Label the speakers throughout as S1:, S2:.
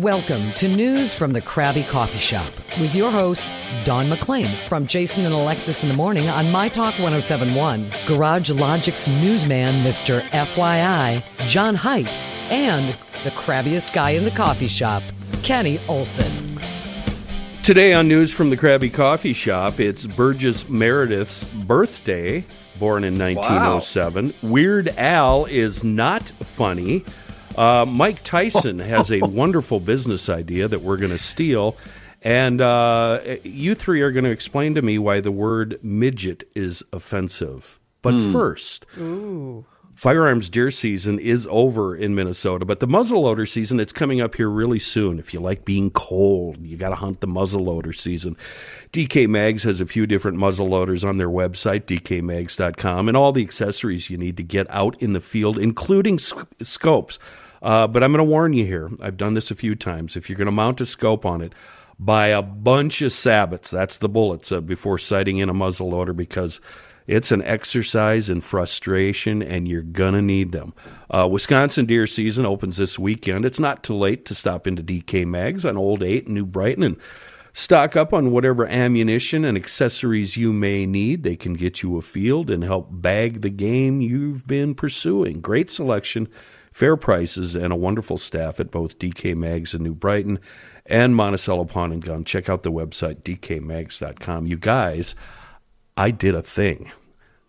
S1: Welcome to News from the Krabby Coffee Shop with your hosts, Dawn McLean from Jason and Alexis in the Morning on My Talk 1071, Garage Logic's newsman, Mr. FYI, John Height, and the crabbiest guy in the coffee shop, Kenny Olson.
S2: Today on News from the Krabby Coffee Shop, it's Burgess Meredith's birthday, born in 1907. Weird Al is not funny. Uh, Mike Tyson has a wonderful business idea that we're going to steal. And uh, you three are going to explain to me why the word midget is offensive. But first, firearms deer season is over in Minnesota, but the muzzleloader season it's coming up here really soon. If you like being cold, you got to hunt the muzzleloader season. DK Mags has a few different muzzleloaders on their website, dkmags.com, and all the accessories you need to get out in the field, including sc- scopes. Uh, but I'm going to warn you here. I've done this a few times. If you're going to mount a scope on it, buy a bunch of sabots. That's the bullets uh, before sighting in a muzzleloader because it's an exercise in frustration, and you're gonna need them. Uh, Wisconsin deer season opens this weekend. It's not too late to stop into DK Mags on Old Eight and New Brighton and stock up on whatever ammunition and accessories you may need. They can get you a field and help bag the game you've been pursuing. Great selection, fair prices, and a wonderful staff at both DK Mags and New Brighton and Monticello Pawn and Gun. Check out the website dkmags.com. You guys. I did a thing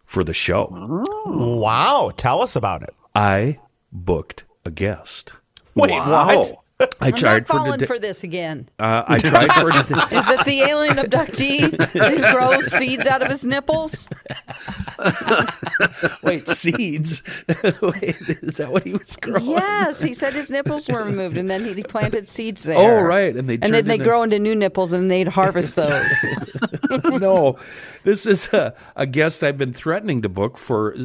S2: for the show.
S3: Wow. Tell us about it.
S2: I booked a guest.
S3: Wait, what?
S2: I
S4: I'm
S2: tried
S4: not
S2: for
S4: falling
S2: the,
S4: for this again.
S2: uh, I tried for the,
S4: Is it the alien abductee who grows seeds out of his nipples?
S2: wait seeds. wait, is that what he was growing?
S4: Yes, he said his nipples were removed, and then he planted seeds there.
S2: Oh, right, and they
S4: and then they
S2: into-
S4: grow into new nipples, and they'd harvest those.
S2: no, this is a, a guest I've been threatening to book for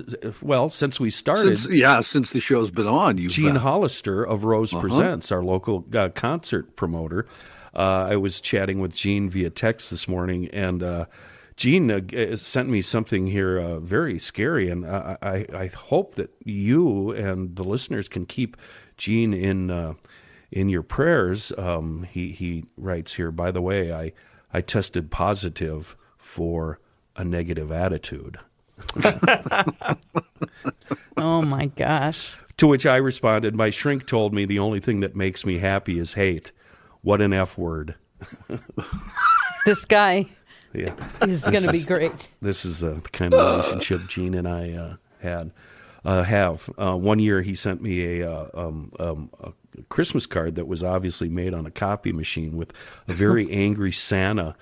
S2: well since we started.
S5: Since, yeah, since the show's been on, you
S2: Gene
S5: bet.
S2: Hollister of Rose Presents, our local uh, concert promoter. Uh, I was chatting with Gene via text this morning, and uh, Gene uh, sent me something here uh, very scary, and I, I, I hope that you and the listeners can keep Gene in uh, in your prayers. Um, he he writes here. By the way, I I tested positive for a negative attitude.
S4: oh my gosh!
S2: To which I responded, My shrink told me the only thing that makes me happy is hate. What an F word.
S4: This guy
S2: Yeah.
S4: is going to be great.
S2: This is uh, the kind of relationship Gene and I uh, had. Uh, have uh, one year he sent me a, uh, um, um, a Christmas card that was obviously made on a copy machine with a very angry Santa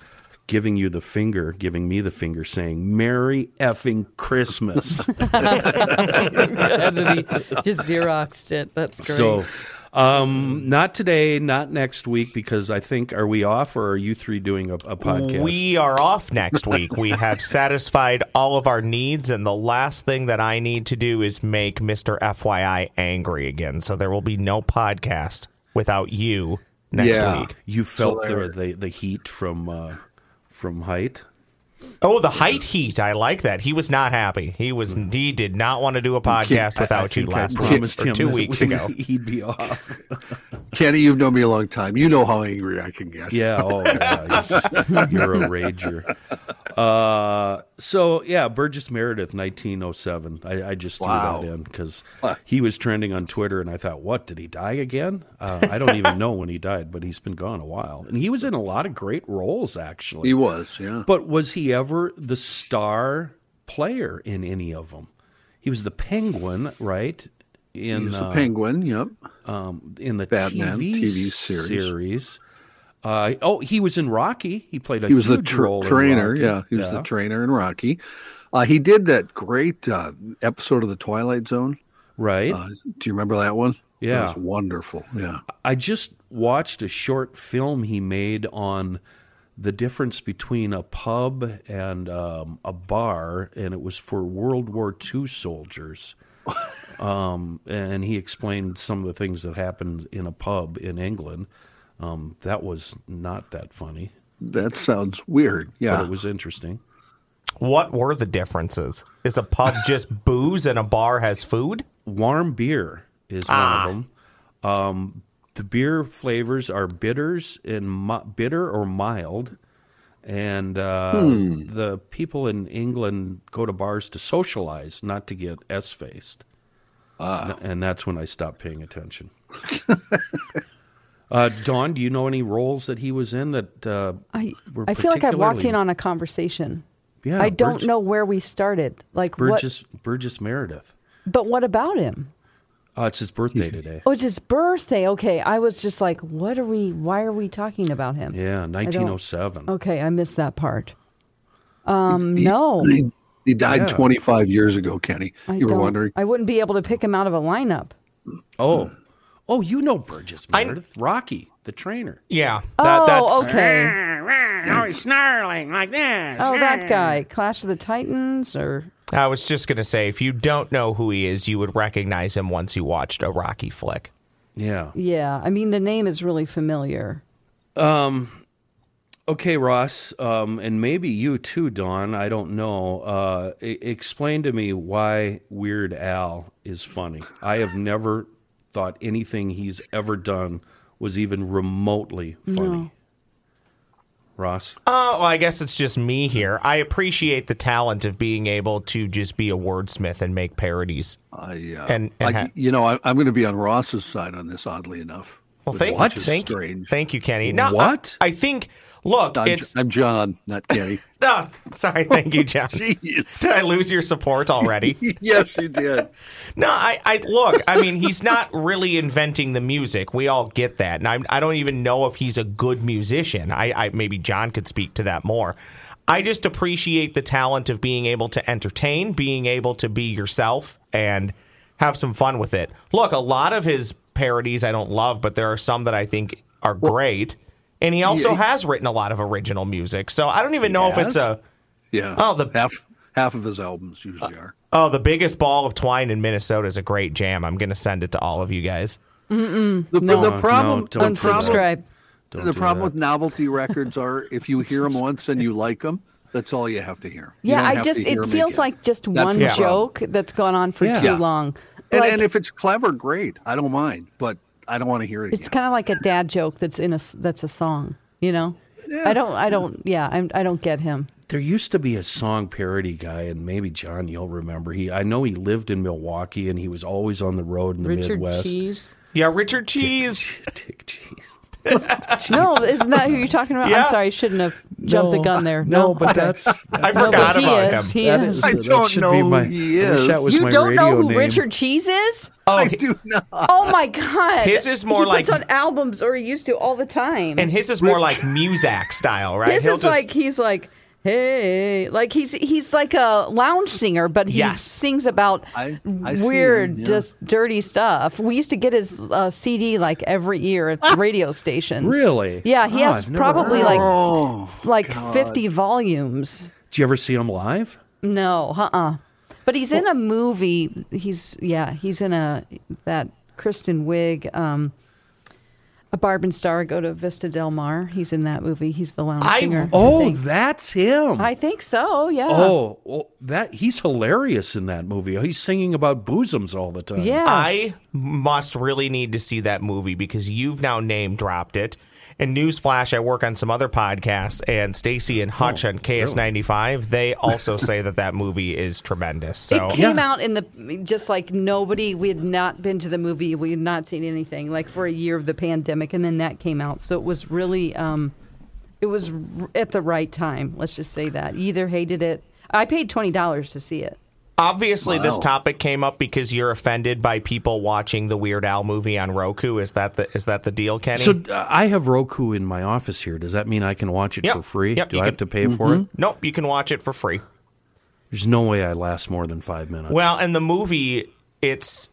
S2: giving you the finger, giving me the finger, saying "Merry effing Christmas."
S4: And then he just xeroxed it. That's great.
S2: So, um, not today, not next week, because I think are we off or are you three doing a, a podcast?
S3: We are off next week. We have satisfied all of our needs, and the last thing that I need to do is make Mr. FYI angry again. So there will be no podcast without you next
S5: Yeah.
S3: week.
S2: you felt
S5: there-
S2: the, the the heat from uh, from height.
S3: Oh, the height heat. I like that. He was not happy. He was he did not want to do a podcast
S2: I- I
S3: without you
S2: think I
S3: last week
S2: promised him
S3: two weeks ago.
S2: He'd be off.
S5: Kenny, you've known me a long time. You know how angry I can get.
S2: yeah. Oh, yeah. You're, just- you're a rager. Uh, so yeah, Burgess Meredith, 1907. I, I just threw
S5: Wow.
S2: that in because he was trending on Twitter, and I thought, what did he die again? Uh, I don't even know when he died, but he's been gone a while, and he was in a lot of great roles actually.
S5: He was, yeah.
S2: But was he ever the star player in any of them? He was the Penguin, right? In
S5: He was the
S2: uh,
S5: penguin, yep.
S2: in the
S5: Batman
S2: TV,
S5: TV series.
S2: series. Uh, oh, he was in Rocky. He played a
S5: He was the
S2: huge
S5: tr-
S2: role in
S5: trainer. Yeah, he was the trainer in Rocky. Uh, he did that great uh, episode of the Twilight Zone.
S2: right.
S5: Uh, do you remember that one?
S2: Yeah.
S5: that was wonderful. Yeah,
S2: I just watched a short film he made on the difference between a pub and um, a bar, and it was for World War II soldiers. um, and he explained some of the things that happened in a pub in England. Um, that was not that funny,
S5: that sounds weird. Yeah,
S2: but it was interesting.
S3: What were the differences? Is a pub just booze and a bar has food?
S2: warm beer is one of them. Um, the beer flavors are bitters and mi- bitter or mild, and uh, the people in England go to bars to socialize, not to get s faced. Ah. and that's when I stopped paying attention. uh, Dawn, do you know any roles that he was in that? Uh,
S4: I
S2: were
S4: I feel like I've walked in on a conversation.
S2: Yeah,
S4: I don't
S2: Burgess-
S4: know where we started. Like
S2: Burgess Burgess Meredith.
S4: But what about him?
S2: Uh, it's his birthday today.
S4: Oh, it's his birthday. Okay, I was just like, what are we? Why are we talking about him?
S2: Yeah, 1907.
S4: Okay, I missed that part. Um, no,
S5: he, he died
S2: Yeah.
S5: 25 years ago. Kenny,
S4: I
S5: you were wondering.
S4: I wouldn't be able to pick him out of a lineup.
S2: Oh, oh, you know Burgess
S3: I-
S2: Meredith, Rocky, the trainer.
S3: Yeah. That,
S4: oh,
S3: that's
S4: okay.
S6: he's snarling like this.
S4: Oh, that guy, Clash of the Titans, or
S3: I was just gonna say, if you don't know who he is, you would recognize him once you watched a Rocky flick.
S2: Yeah.
S4: yeah. I mean, the name is really familiar. Um.
S2: Okay, Ross, um, and maybe you too, Dawn. I don't know. Uh, e- explain to me why Weird Al is funny. I have never thought anything he's ever done was even remotely funny. Ross,
S3: Oh, well, I guess it's just me here. I appreciate the talent of being able to just be a wordsmith and make parodies.
S5: I, uh,
S3: And- and
S5: I-
S3: ha-
S5: you know, I, I'm going to be on Ross's side on this. Oddly enough.
S3: Well, thank,
S5: Which
S3: thank you, thank you, Kenny. No, I-
S2: What?
S3: I, think. Look,
S5: I'm,
S3: it's.
S5: I'm John, not Kenny.
S3: Oh, sorry, thank you, John. Did I lose your support already?
S5: yes, you did.
S3: No, I, I look. I mean, he's not really inventing the music. We all get that, and I, I don't even know if he's a good musician. I, I maybe John could speak to that more. I just appreciate the talent of being able to entertain, being able to be yourself, and have some fun with it. Look, a lot of his parodies I don't love, but there are some that I think are great. And he also
S5: Yeah.
S3: has written a lot of original music. So I don't even know if it's a
S5: Yeah.
S3: Oh, the-
S5: half half of his albums usually are.
S3: Uh, oh, the biggest ball of twine in Minnesota is a great jam. I'm going to send it to all of you guys.
S5: The,
S4: No.
S5: the problem,
S2: No, don't
S5: the
S4: unsubscribe.
S2: Don't
S5: the problem
S2: that.
S5: with novelty records are if you hear them once and you like them, that's all you have to hear.
S4: Yeah,
S5: don't
S4: I just
S5: to hear
S4: it
S5: 'em
S4: feels
S5: again.
S4: like just
S5: That's
S4: one
S5: the problem.
S4: joke that's gone on for
S2: Yeah.
S4: too
S2: Yeah.
S4: long.
S5: And,
S4: Like,
S5: and if it's clever, great. I don't mind, but I don't want to hear it
S4: it's kind of like a dad joke that's in a s- that's a song. You know, I don't I don't yeah I'm, I don't get him.
S2: There used to be a song parody guy, and maybe John, you'll remember. He, I know he lived in Milwaukee, and he was always on the road in the
S4: Richard
S2: Midwest.
S4: Cheese.
S3: Yeah, Richard Cheese.
S2: Dick Cheese.
S4: No, isn't that who you're talking about?
S3: Yeah.
S4: I'm sorry, I shouldn't have jumped the gun there.
S2: No, but that's,
S3: I
S4: No,
S3: forgot
S4: but he
S3: about
S4: is.
S3: him.
S4: He
S2: that
S4: is.
S2: is-
S5: I
S2: that
S5: don't know who
S2: my-
S5: he is.
S2: was
S4: you
S2: my
S4: don't know who
S2: name.
S4: Richard Cheese is?
S3: Oh,
S5: I do not.
S4: Oh my god!
S3: His is more
S4: he
S3: like-
S4: puts on albums, or he used to all the time.
S3: and his is more like Muzak style, right?
S4: his
S3: He'll
S4: is
S3: just-
S4: like he's like, hey, like he's he's like a lounge singer, but he
S3: Yes.
S4: sings about
S5: I- I
S4: weird,
S5: him, yeah.
S4: just dirty stuff. We used to get his uh, CD like every year at the radio stations.
S2: Really?
S4: Yeah, he
S2: Oh,
S4: has probably like
S5: Oh,
S4: like fifty volumes.
S2: Did you ever see him live?
S4: No, uh uh But he's in a movie. He's yeah, he's in a that Kristen Wiig, um, a Barb and Star go to Vista Del Mar. He's in that movie. He's the lounge
S3: I-
S4: singer.
S2: Oh,
S4: think.
S2: that's him.
S4: I think so. Yeah.
S2: Oh, well, that he's hilarious in that movie. Oh, he's singing about bosoms all the time.
S4: Yes.
S3: I must really need to see that movie because you've now name dropped it. And newsflash, I work on some other podcasts, and Stacy and Hutch on KS95, they also say that that movie is tremendous. So
S4: it came out in the just like nobody. We had not been to the movie. We had not seen anything like for a year of the pandemic, and then that came out. So it was really, um, it was r- at the right time. Let's just say that. Either hated it. I paid twenty dollars to see it.
S3: Obviously, this topic came up because you're offended by people watching the Weird Al movie on Roku. Is that the is that the deal, Kenny?
S2: So uh, I have Roku in my office here. Does that mean I can watch it
S3: Yep.
S2: for free?
S3: Yep,
S2: Do I have to pay for it?
S3: nope, you can watch it for free.
S2: There's no way I last more than five minutes.
S3: Well, and the movie, it's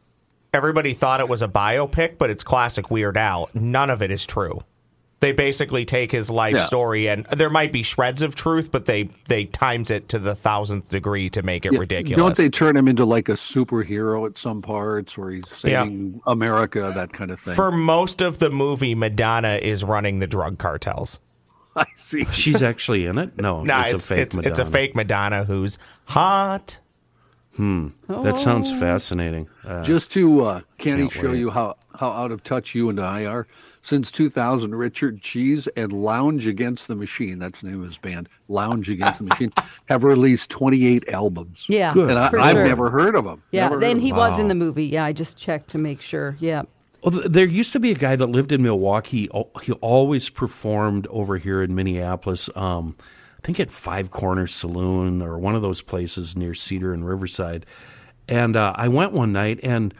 S3: everybody thought it was a biopic, but it's classic Weird Al. None of it is true. They basically take his life
S5: Yeah.
S3: story, and there might be shreds of truth, but they they times it to the thousandth degree to make it
S5: Yeah,
S3: ridiculous.
S5: Don't they turn him into like a superhero at some parts where he's
S3: Yeah.
S5: saving America, that kind of thing?
S3: For most of the movie, Madonna is running the drug cartels.
S5: I see.
S2: She's actually in it? No,
S3: Nah,
S2: it's,
S3: it's
S2: a fake
S3: it's,
S2: Madonna.
S3: it's a fake Madonna who's hot. Hmm.
S2: That sounds fascinating. Uh,
S5: Just to uh, Kenny
S2: Can't
S5: show
S2: wait.
S5: you how, how out of touch you and I are. Since 2000, Richard Cheese and Lounge Against the Machine, that's the name of his band, Lounge Against the Machine, have released 28 albums.
S4: Yeah,
S5: And I,
S4: for
S5: I've
S4: sure.
S5: never heard of them.
S4: Yeah,
S5: Never
S4: then
S5: he
S4: he
S5: 'em.
S4: was in the movie. Yeah, I just checked to make sure. Yeah.
S2: Well, there used to be a guy that lived in Milwaukee. He always performed over here in Minneapolis. Um, I think at Five Corners Saloon or one of those places near Cedar and Riverside. And uh, I went one night, and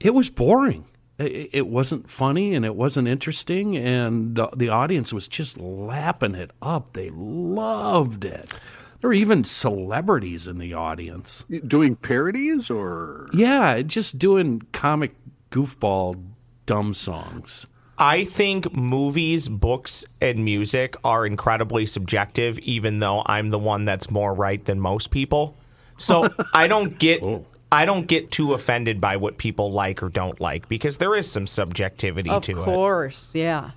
S2: it was boring. It, it wasn't funny, and it wasn't interesting, and the the audience was just lapping it up. They loved it. There were even celebrities in the audience.
S5: Doing parodies or.
S2: Yeah, just doing comic goofball dumb songs.
S3: I think movies, books, and music are incredibly subjective, even though I'm the one that's more right than most people. So I don't get oh. I don't get too offended by what people like or don't like because there is some subjectivity
S4: Of
S3: to it.
S4: Of course. Yeah.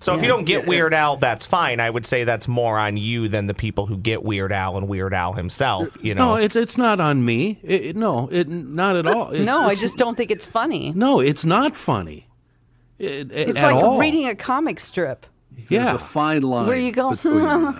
S3: So if you don't get Weird Al, that's fine. I would say that's more on you than the people who get Weird Al and Weird Al himself. You know,
S2: No, it, it's not on me. It, it- no, it not at all. It's,
S4: no, I just don't think it's funny.
S2: No, it's not funny. It, it-
S4: It's
S2: at
S4: like
S2: all.
S4: reading a comic strip
S5: There's
S2: Yeah.
S5: a fine line.
S4: where you go,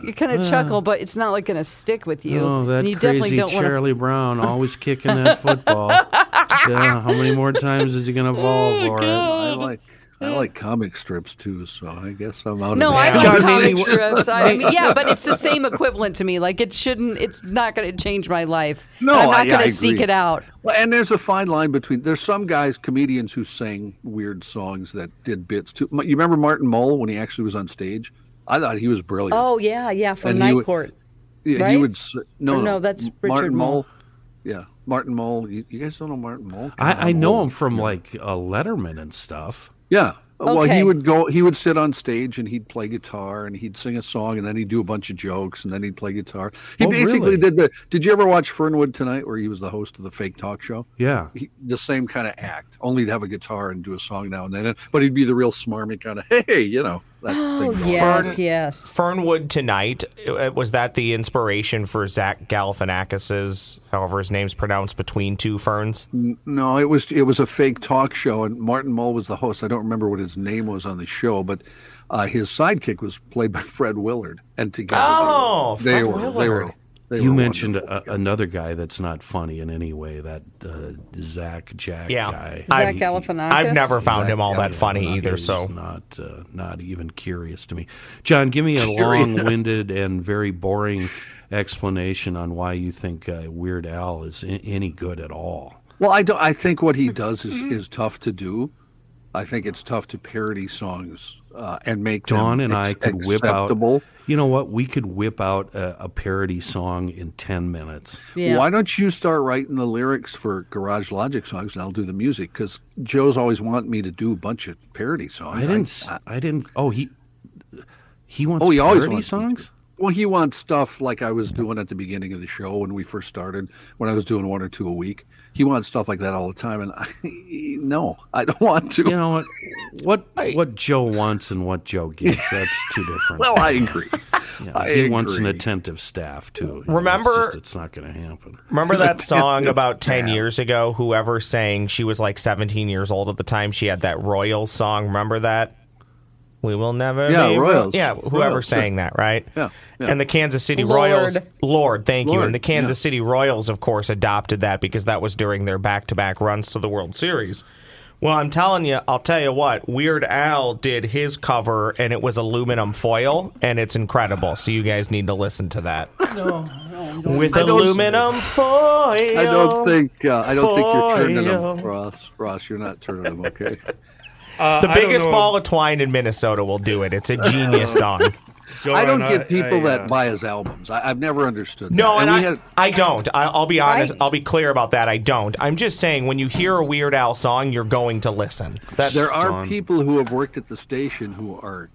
S4: you kind of chuckle, but it's not like going to stick with you.
S2: Oh, that
S4: and you definitely
S2: crazy
S4: don't want to.
S2: Charlie Brown always kicking that football. yeah, how many more times is he going to oh, fall for it?
S5: I like I like comic strips too, so I guess I'm out
S4: No,
S5: of
S4: I
S5: the
S4: like
S2: John,
S4: comic strips. I mean, yeah, but it's the same equivalent to me. Like it shouldn't. It's not going to change my life.
S5: No,
S4: I'm not
S5: I-
S4: going to seek it out.
S5: Well, and there's a fine line between. There's some guys, comedians, who sang weird songs that did bits too. You remember Martin Mull when he actually was on stage? I thought he was brilliant.
S4: Oh yeah, yeah, from
S5: And
S4: Night
S5: would-
S4: Court.
S5: Yeah, he
S4: right?
S5: would. s- No,
S4: no, that's Richard
S5: Martin
S4: Mull.
S5: Yeah, Martin Mull. You, you guys don't know Martin Mull?
S2: I, I know
S5: old.
S2: him from like uh, Letterman and stuff.
S5: Yeah. Uh,
S4: well,
S5: he would go. He would sit on stage and he'd play guitar and he'd sing a song and then he'd do a bunch of jokes and then he'd play guitar. He
S2: Oh,
S5: basically
S2: really?
S5: did the. Did you ever watch Fernwood tonight, where he was the host of the fake talk show?
S2: Yeah.
S5: He, the same kind of act, only to have a guitar and do a song now and then. But he'd be the real smarmy kind of, hey, you know, that
S4: Oh
S5: thing.
S4: yes,
S3: Fern-
S4: yes.
S3: Fernwood tonight uh, was that the inspiration for Zach Galifianakis's, however his name's pronounced, between two ferns.
S5: No, it was it was a fake talk show, and Martin Mull was the host. I don't remember what his name was on the show, but uh, his sidekick was played by Fred Willard, and together
S3: Oh,
S5: they
S3: Fred
S5: were, they were. They
S2: you mentioned a, another guy that's not funny in any way. That uh, Zach Jack
S3: Yeah.
S2: guy.
S4: Zach
S3: I've-
S4: Galifianakis.
S3: I've never found
S2: Zach
S3: him all that funny either. So
S2: not uh, not even curious to me. John, give me a long-winded and very boring explanation on why you think uh, Weird Al is I- any good at all.
S5: Well, I don't. I think what he does is is tough to do. I think it's tough to parody songs uh, and make
S2: Dawn
S5: them
S2: and I could whip out.
S5: Acceptable.
S2: You know what? We could whip out a, a parody song in ten minutes.
S4: Yeah.
S5: Why don't you start writing the lyrics for Garage Logic songs, and I'll do the music? Because Joe's always wanting me to do a bunch of parody songs.
S2: I didn't. s I didn't. Oh, he he wants
S5: Oh, he always
S2: parody
S5: wants
S2: songs.
S5: Well, he wants stuff like I was doing at the beginning of the show when we first started, when I was doing one or two a week. He wants stuff like that all the time, and I, no, I don't want to.
S2: You know what? What what Joe wants and what Joe gets, that's two different.
S5: well, I agree.
S2: Yeah,
S5: I
S2: he wants an attentive staff too. You know,
S3: Remember-
S2: it's, just- it's not going to happen.
S3: Remember that song about 10 years ago? Whoever sang, she was like 17 years old at the time. She had that royal song. Remember that? We will never.
S5: Yeah,
S3: be
S5: Royals.
S3: Yeah, whoever
S5: Royals,
S3: sang that, right?
S5: Yeah, yeah.
S3: And the Kansas City
S4: Lorde.
S3: Royals. Lorde, thank you. And the Kansas
S5: yeah.
S3: City Royals, of course, adopted that because that was during their back to back runs to the World Series. Well, I'm telling you, I'll tell you what, Weird Al did his cover and it was aluminum foil and it's incredible. So you guys need to listen to that. No, no With
S5: I
S3: aluminum foil.
S5: I don't think uh, I don't think you're turning them, Ross. Ross, you're not turning them. Okay.
S3: The biggest ball of twine in Minnesota will do it. It's a genius song.
S5: I don't get people
S2: I, uh,
S5: that buy his albums. I, I've never understood. That.
S3: No,
S5: that.
S3: and, I,
S5: we had-
S3: I don't. I, I'll be honest.
S4: I-
S3: I'll be clear about that. I don't. I'm just saying when you hear a Weird Al song, you're going to listen. That's
S5: there are
S2: Dawn.
S5: people who have worked at the station who are.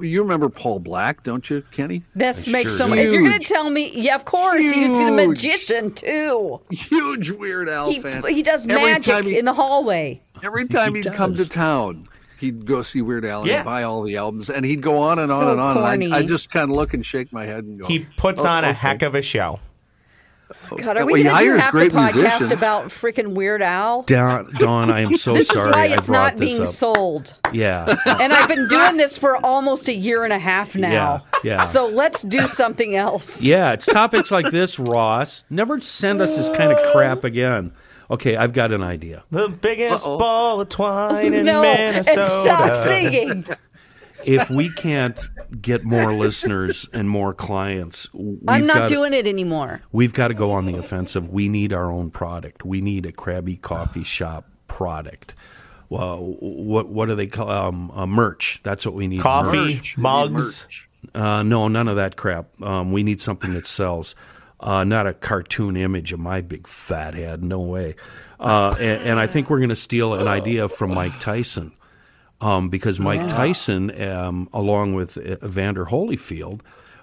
S5: You remember Paul Black, don't you, Kenny?
S4: This
S2: I
S4: makes
S2: sure
S4: so
S2: do.
S4: much. If you're going to tell me, yeah, of course, he's, he's a magician too.
S5: Huge Weird Al
S4: He,
S5: fan.
S4: he does magic
S5: time he-
S4: in the hallway.
S5: Every time
S2: He
S5: he'd come to town, he'd go see Weird Al and
S3: Yeah.
S5: he'd buy all the albums, and he'd go on and on
S4: So
S5: and on.
S4: corny.
S5: And I, I just kind of look and shake my head and go.
S3: he puts
S5: "Oh,
S3: on a heck of a show.
S4: Oh, God, are we
S5: he
S4: going to do
S5: hires
S4: half the
S5: great
S4: podcast
S5: musicians.
S4: about freaking Weird Al?
S2: Don, Dawn, I am so
S4: this
S2: sorry.
S4: is why it's not being
S2: up.
S4: sold.
S2: Yeah,
S4: And I've been doing this for almost a year and a half now.
S2: Yeah, yeah.
S4: So let's do something else.
S2: yeah. It's topics like this, Ross. Never send us this kind of crap again. Okay, I've got an idea.
S3: The biggest
S5: Uh-oh.
S3: ball of twine in
S4: no,
S3: Minnesota.
S4: and stop singing.
S2: If we can't get more listeners and more clients, we've
S4: I'm not
S2: got
S4: doing it anymore.
S2: We've got to go on the offensive. We need our own product. We need a Krabby Coffee Shop product. Well, what what do they call um, uh, merch? That's what we need.
S3: Coffee,
S5: Merch. You need
S3: mugs.
S2: Uh, no, none of that crap. Um, we need something that sells, uh, not a cartoon image of my big fat head. No way. Uh, and, and I think we're going to steal an idea from Mike Tyson, um, because Mike Tyson, um, along with uh, Evander Holyfield,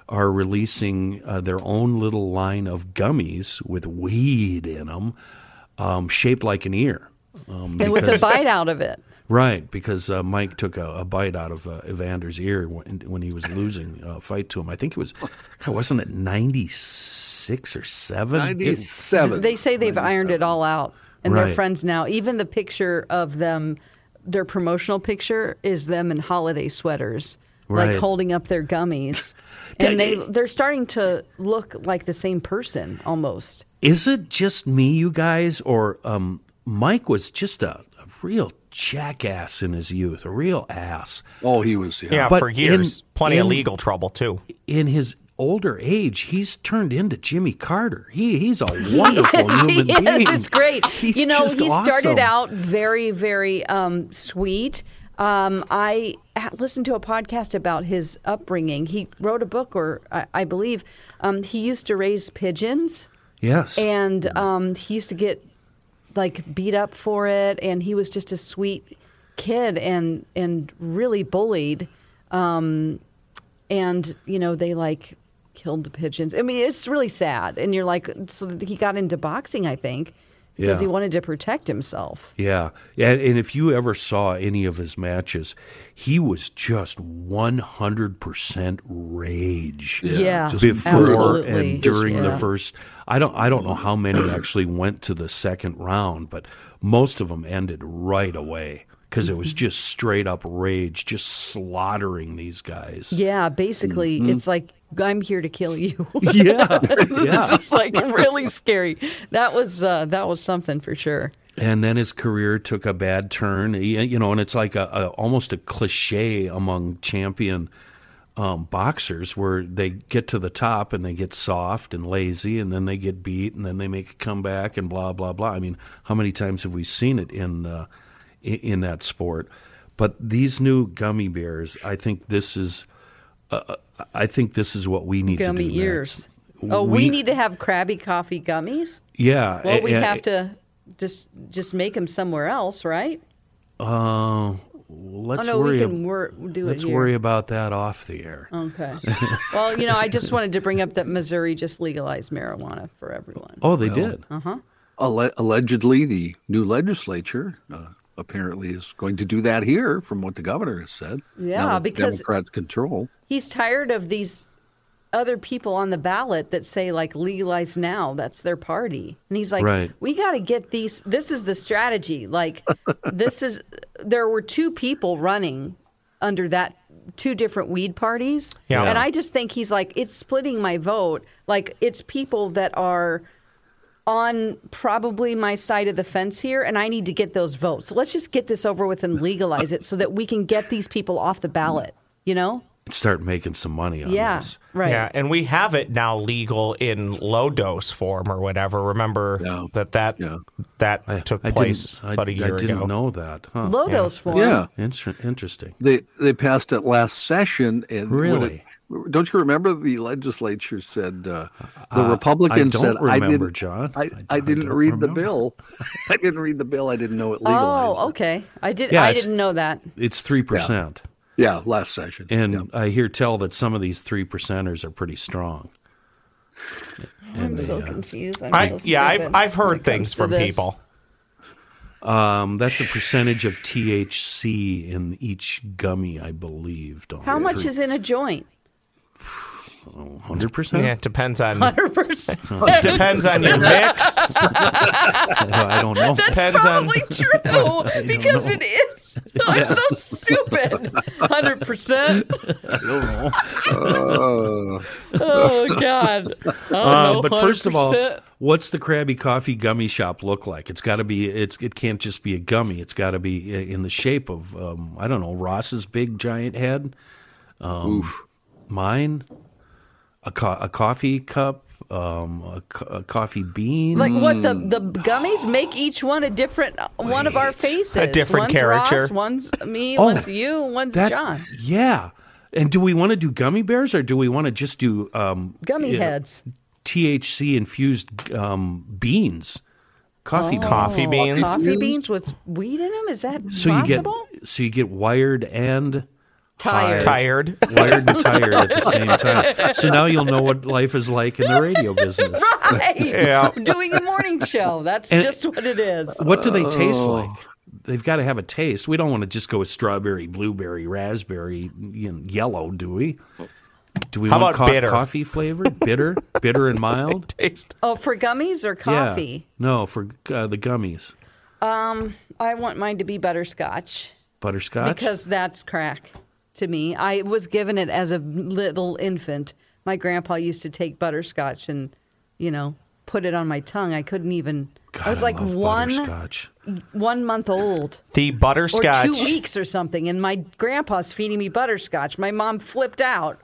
S2: are releasing uh, their own little line of gummies with weed in them, um, shaped like an ear. Um,
S4: And with a bite out of it.
S2: Right, because uh, Mike took a, a bite out of uh, Evander's ear when, when he was losing a fight to him. I think it was, God, wasn't it ninety six or seven?
S5: Ninety-seven.
S4: They say they've ironed it all out and they're friends now. Even the picture of them, their promotional picture is them in holiday sweaters,
S2: Right.
S4: like holding up their gummies. and they they're starting to look like the same person almost.
S2: Is it just me, you guys, or um, Mike was just a, a real jackass in his youth, a real ass.
S5: Oh, he was. Yeah.
S3: Yeah,
S2: But
S3: for years.
S2: in-
S3: Plenty of legal trouble, too.
S2: In his older age, he's turned into Jimmy Carter. He he's a wonderful human being.
S4: yes,
S2: being.
S4: it's great.
S2: He's
S4: you know,
S2: just
S4: he
S2: awesome.
S4: started out very, very um, sweet. Um, I listened to a podcast about his upbringing. He wrote a book, or I, I believe um, he used to raise pigeons,
S2: Yes.
S4: and um, he used to get like beat up for it. And he was just a sweet kid, and and really bullied. Um, and you know they like killed the pigeons. I mean, it's really sad. And you're like, so he got into boxing, I think, because
S2: Yeah.
S4: he wanted to protect himself.
S2: Yeah. yeah. And if you ever saw any of his matches, he was just 100% rage.
S4: Yeah,
S5: just
S2: Before
S4: absolutely.
S2: and during the
S4: Yeah.
S2: first, I don't, I don't know how many actually went to the second round, but most of them ended right away because it was
S4: Mm-hmm.
S2: just straight up rage, just slaughtering these guys.
S4: Yeah, basically, it's like I'm here to kill you.
S2: Yeah,
S4: this
S2: yeah.
S4: just like really scary. That was uh, that was something for sure.
S2: And then his career took a bad turn. You know, and it's like a, a almost a cliche among champion um, boxers where they get to the top and they get soft and lazy, and then they get beat, and then they make a comeback, and blah blah blah. I mean, how many times have we seen it in uh, in, in that sport? But these new gummy bears, I think this is, uh, I think this is what we need
S4: Gummy
S2: to do.
S4: ears.
S2: next.
S4: Oh, we, need to have Krabby Coffee gummies.
S2: Yeah.
S4: Well, we
S2: a- a-
S4: have to just just make them somewhere else, right?
S2: Uh, let's
S4: oh no,
S2: worry.
S4: we can wor- do
S2: let's
S4: it here.
S2: worry about that off the air.
S4: Okay. well, you know, I just wanted to bring up that Missouri just legalized marijuana for everyone.
S2: Oh, they did.
S5: Alle- allegedly, the new legislature uh, apparently is going to do that here, from what the governor has said.
S4: Yeah, because-
S5: Democrats control.
S4: He's tired of these other people on the ballot that say like legalize now. That's their party, and he's like,
S2: Right.
S4: we got to get these. This is the strategy. Like, this is. There were two people running under that two different weed parties.
S3: Yeah.
S4: And I just think he's like, it's splitting my vote. Like, it's people that are on probably my side of the fence here, and I need to get those votes. So let's just get this over with and legalize it so that we can get these people off the ballot, you know?
S2: And start making some money on
S4: Yeah.
S2: this.
S4: Right.
S3: Yeah, and we have it now legal in low dose form or whatever. Remember
S5: Yeah.
S3: that that
S5: Yeah.
S3: that
S2: I,
S3: took
S2: I
S3: place
S2: didn't, I,
S3: about a year
S2: I didn't
S3: ago.
S2: know that. Huh.
S4: Low dose form.
S5: Yeah.
S2: Inter- interesting.
S5: They they passed it last session, and when
S2: Really?
S5: It- don't you remember the legislature said uh, the Republicans
S2: I
S5: said
S2: don't remember,
S5: I didn't,
S2: John.
S5: I,
S2: I-
S5: I,
S2: I
S5: didn't
S2: don't
S5: read
S2: remember.
S5: the bill. I didn't read the bill. I didn't know it legalized.
S4: Oh,
S5: it.
S4: okay. I did.
S2: Yeah,
S4: I didn't know that.
S2: It's three percent,
S5: Yeah, last session.
S2: and
S5: Yeah.
S2: I hear tell that some of these three percenters are pretty strong.
S4: I'm so confused. I'm
S3: I,
S4: so
S3: yeah, I've I've heard things from
S4: this.
S3: people.
S2: Um, that's a percentage of THC in each gummy, I believe.
S4: How much is in a joint?
S2: Hundred percent.
S3: Yeah, it depends on
S4: Hundred percent.
S3: depends on your mix.
S2: I don't know.
S3: depends on That's
S4: Probably true because it is. I'm so stupid. Hundred percent. Oh God. I don't
S2: Uh,
S4: know,
S2: but first of all, what's the Krabby Coffee gummy shop look like? It's got to be. It's. It can't just be a gummy. It's got to be in the shape of. Um, I don't know Ross's big giant head. Um, mine, a, co- a coffee cup, um, a, co- a coffee bean.
S4: Like what the the gummies make each one a different one of our faces.
S3: A different
S4: one's
S3: character.
S4: Ross, one's me,
S2: Oh,
S4: one's you, one's
S2: that-
S4: John.
S2: Yeah. And do we want to do gummy bears or do we want to just do um,
S4: Gummy
S2: yeah,
S4: heads.
S2: THC infused um, beans, coffee beans?
S3: coffee beans.
S4: Coffee beans with weed in them? Is that
S2: So
S4: possible?
S2: you get so you get wired and
S4: Tired.
S3: Tired.
S2: wired and tired at the same time. So now you'll know what life is like in the radio business.
S4: Right.
S3: Yeah.
S4: Doing a morning show. That's
S2: And-
S4: just what it is.
S2: What do they taste
S4: Oh.
S2: like? They've got to have a taste. We don't want to just go with strawberry, blueberry, raspberry, you know, yellow, do we? Do we
S3: How
S2: want
S3: about bitter?
S2: coffee flavored, bitter, bitter and mild?
S3: Taste.
S4: Oh, for gummies or coffee?
S2: Yeah. No, for uh, the gummies.
S4: Um, I want mine to be butterscotch
S2: Butterscotch.
S4: because that's crack to me. I was given it as a little infant. My grandpa used to take butterscotch and, you know, put it on my tongue. I couldn't even.
S2: God,
S4: I was like
S2: love
S4: one one month old.
S3: The butterscotch,
S4: or
S3: butterscotch.
S4: two weeks or something, and my grandpa's feeding me butterscotch. My mom flipped out.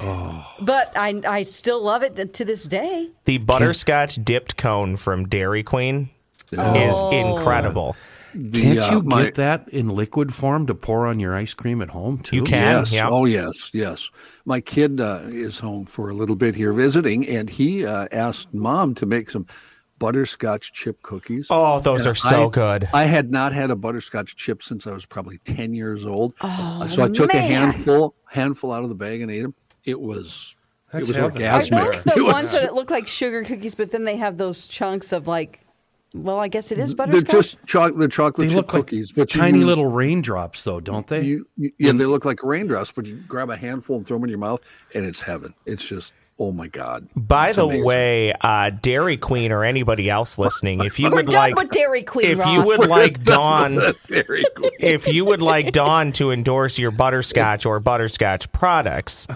S2: Oh.
S4: But I, I still love it to this day.
S3: The butterscotch dipped cone from Dairy Queen is
S4: Oh.
S3: incredible.
S5: The,
S2: Can't
S5: uh,
S2: you
S5: my-
S2: get that in liquid form to pour on your ice cream at home too?
S3: You can.
S5: Yes.
S3: yeah.
S5: Oh, yes. Yes. My kid uh, is home for a little bit here visiting, and he uh, asked mom to make some butterscotch chip cookies.
S3: Oh, those
S5: And
S3: are so
S5: I-
S3: good.
S5: I had not had a butterscotch chip since I was probably ten years old. Oh, so I took a handful, handful out of the bag and ate them. It was,
S2: That's
S5: it was
S2: heaven.
S4: Are
S5: orgasmic.
S4: those the
S5: It was-
S4: ones that look like sugar cookies, but then they have those chunks of like, well, I guess it is butterscotch.
S5: They're
S4: butterscotch.
S5: just chocolate, chocolate
S2: They
S5: chip
S2: look like
S5: cookies, but
S2: tiny
S5: use-
S2: little raindrops, though, don't they?
S5: You, you, yeah, they look like raindrops, but you grab a handful and throw them in your mouth, and it's heaven. It's just, oh my god.
S3: By
S5: It's
S3: the
S5: amazing.
S3: way, uh, Dairy Queen or anybody else listening, if you
S4: We're
S3: would
S4: done
S3: like,
S4: with Dairy Queen,
S3: if
S4: Ross.
S3: you would like Dawn, if you would like Dawn to endorse your butterscotch or butterscotch products,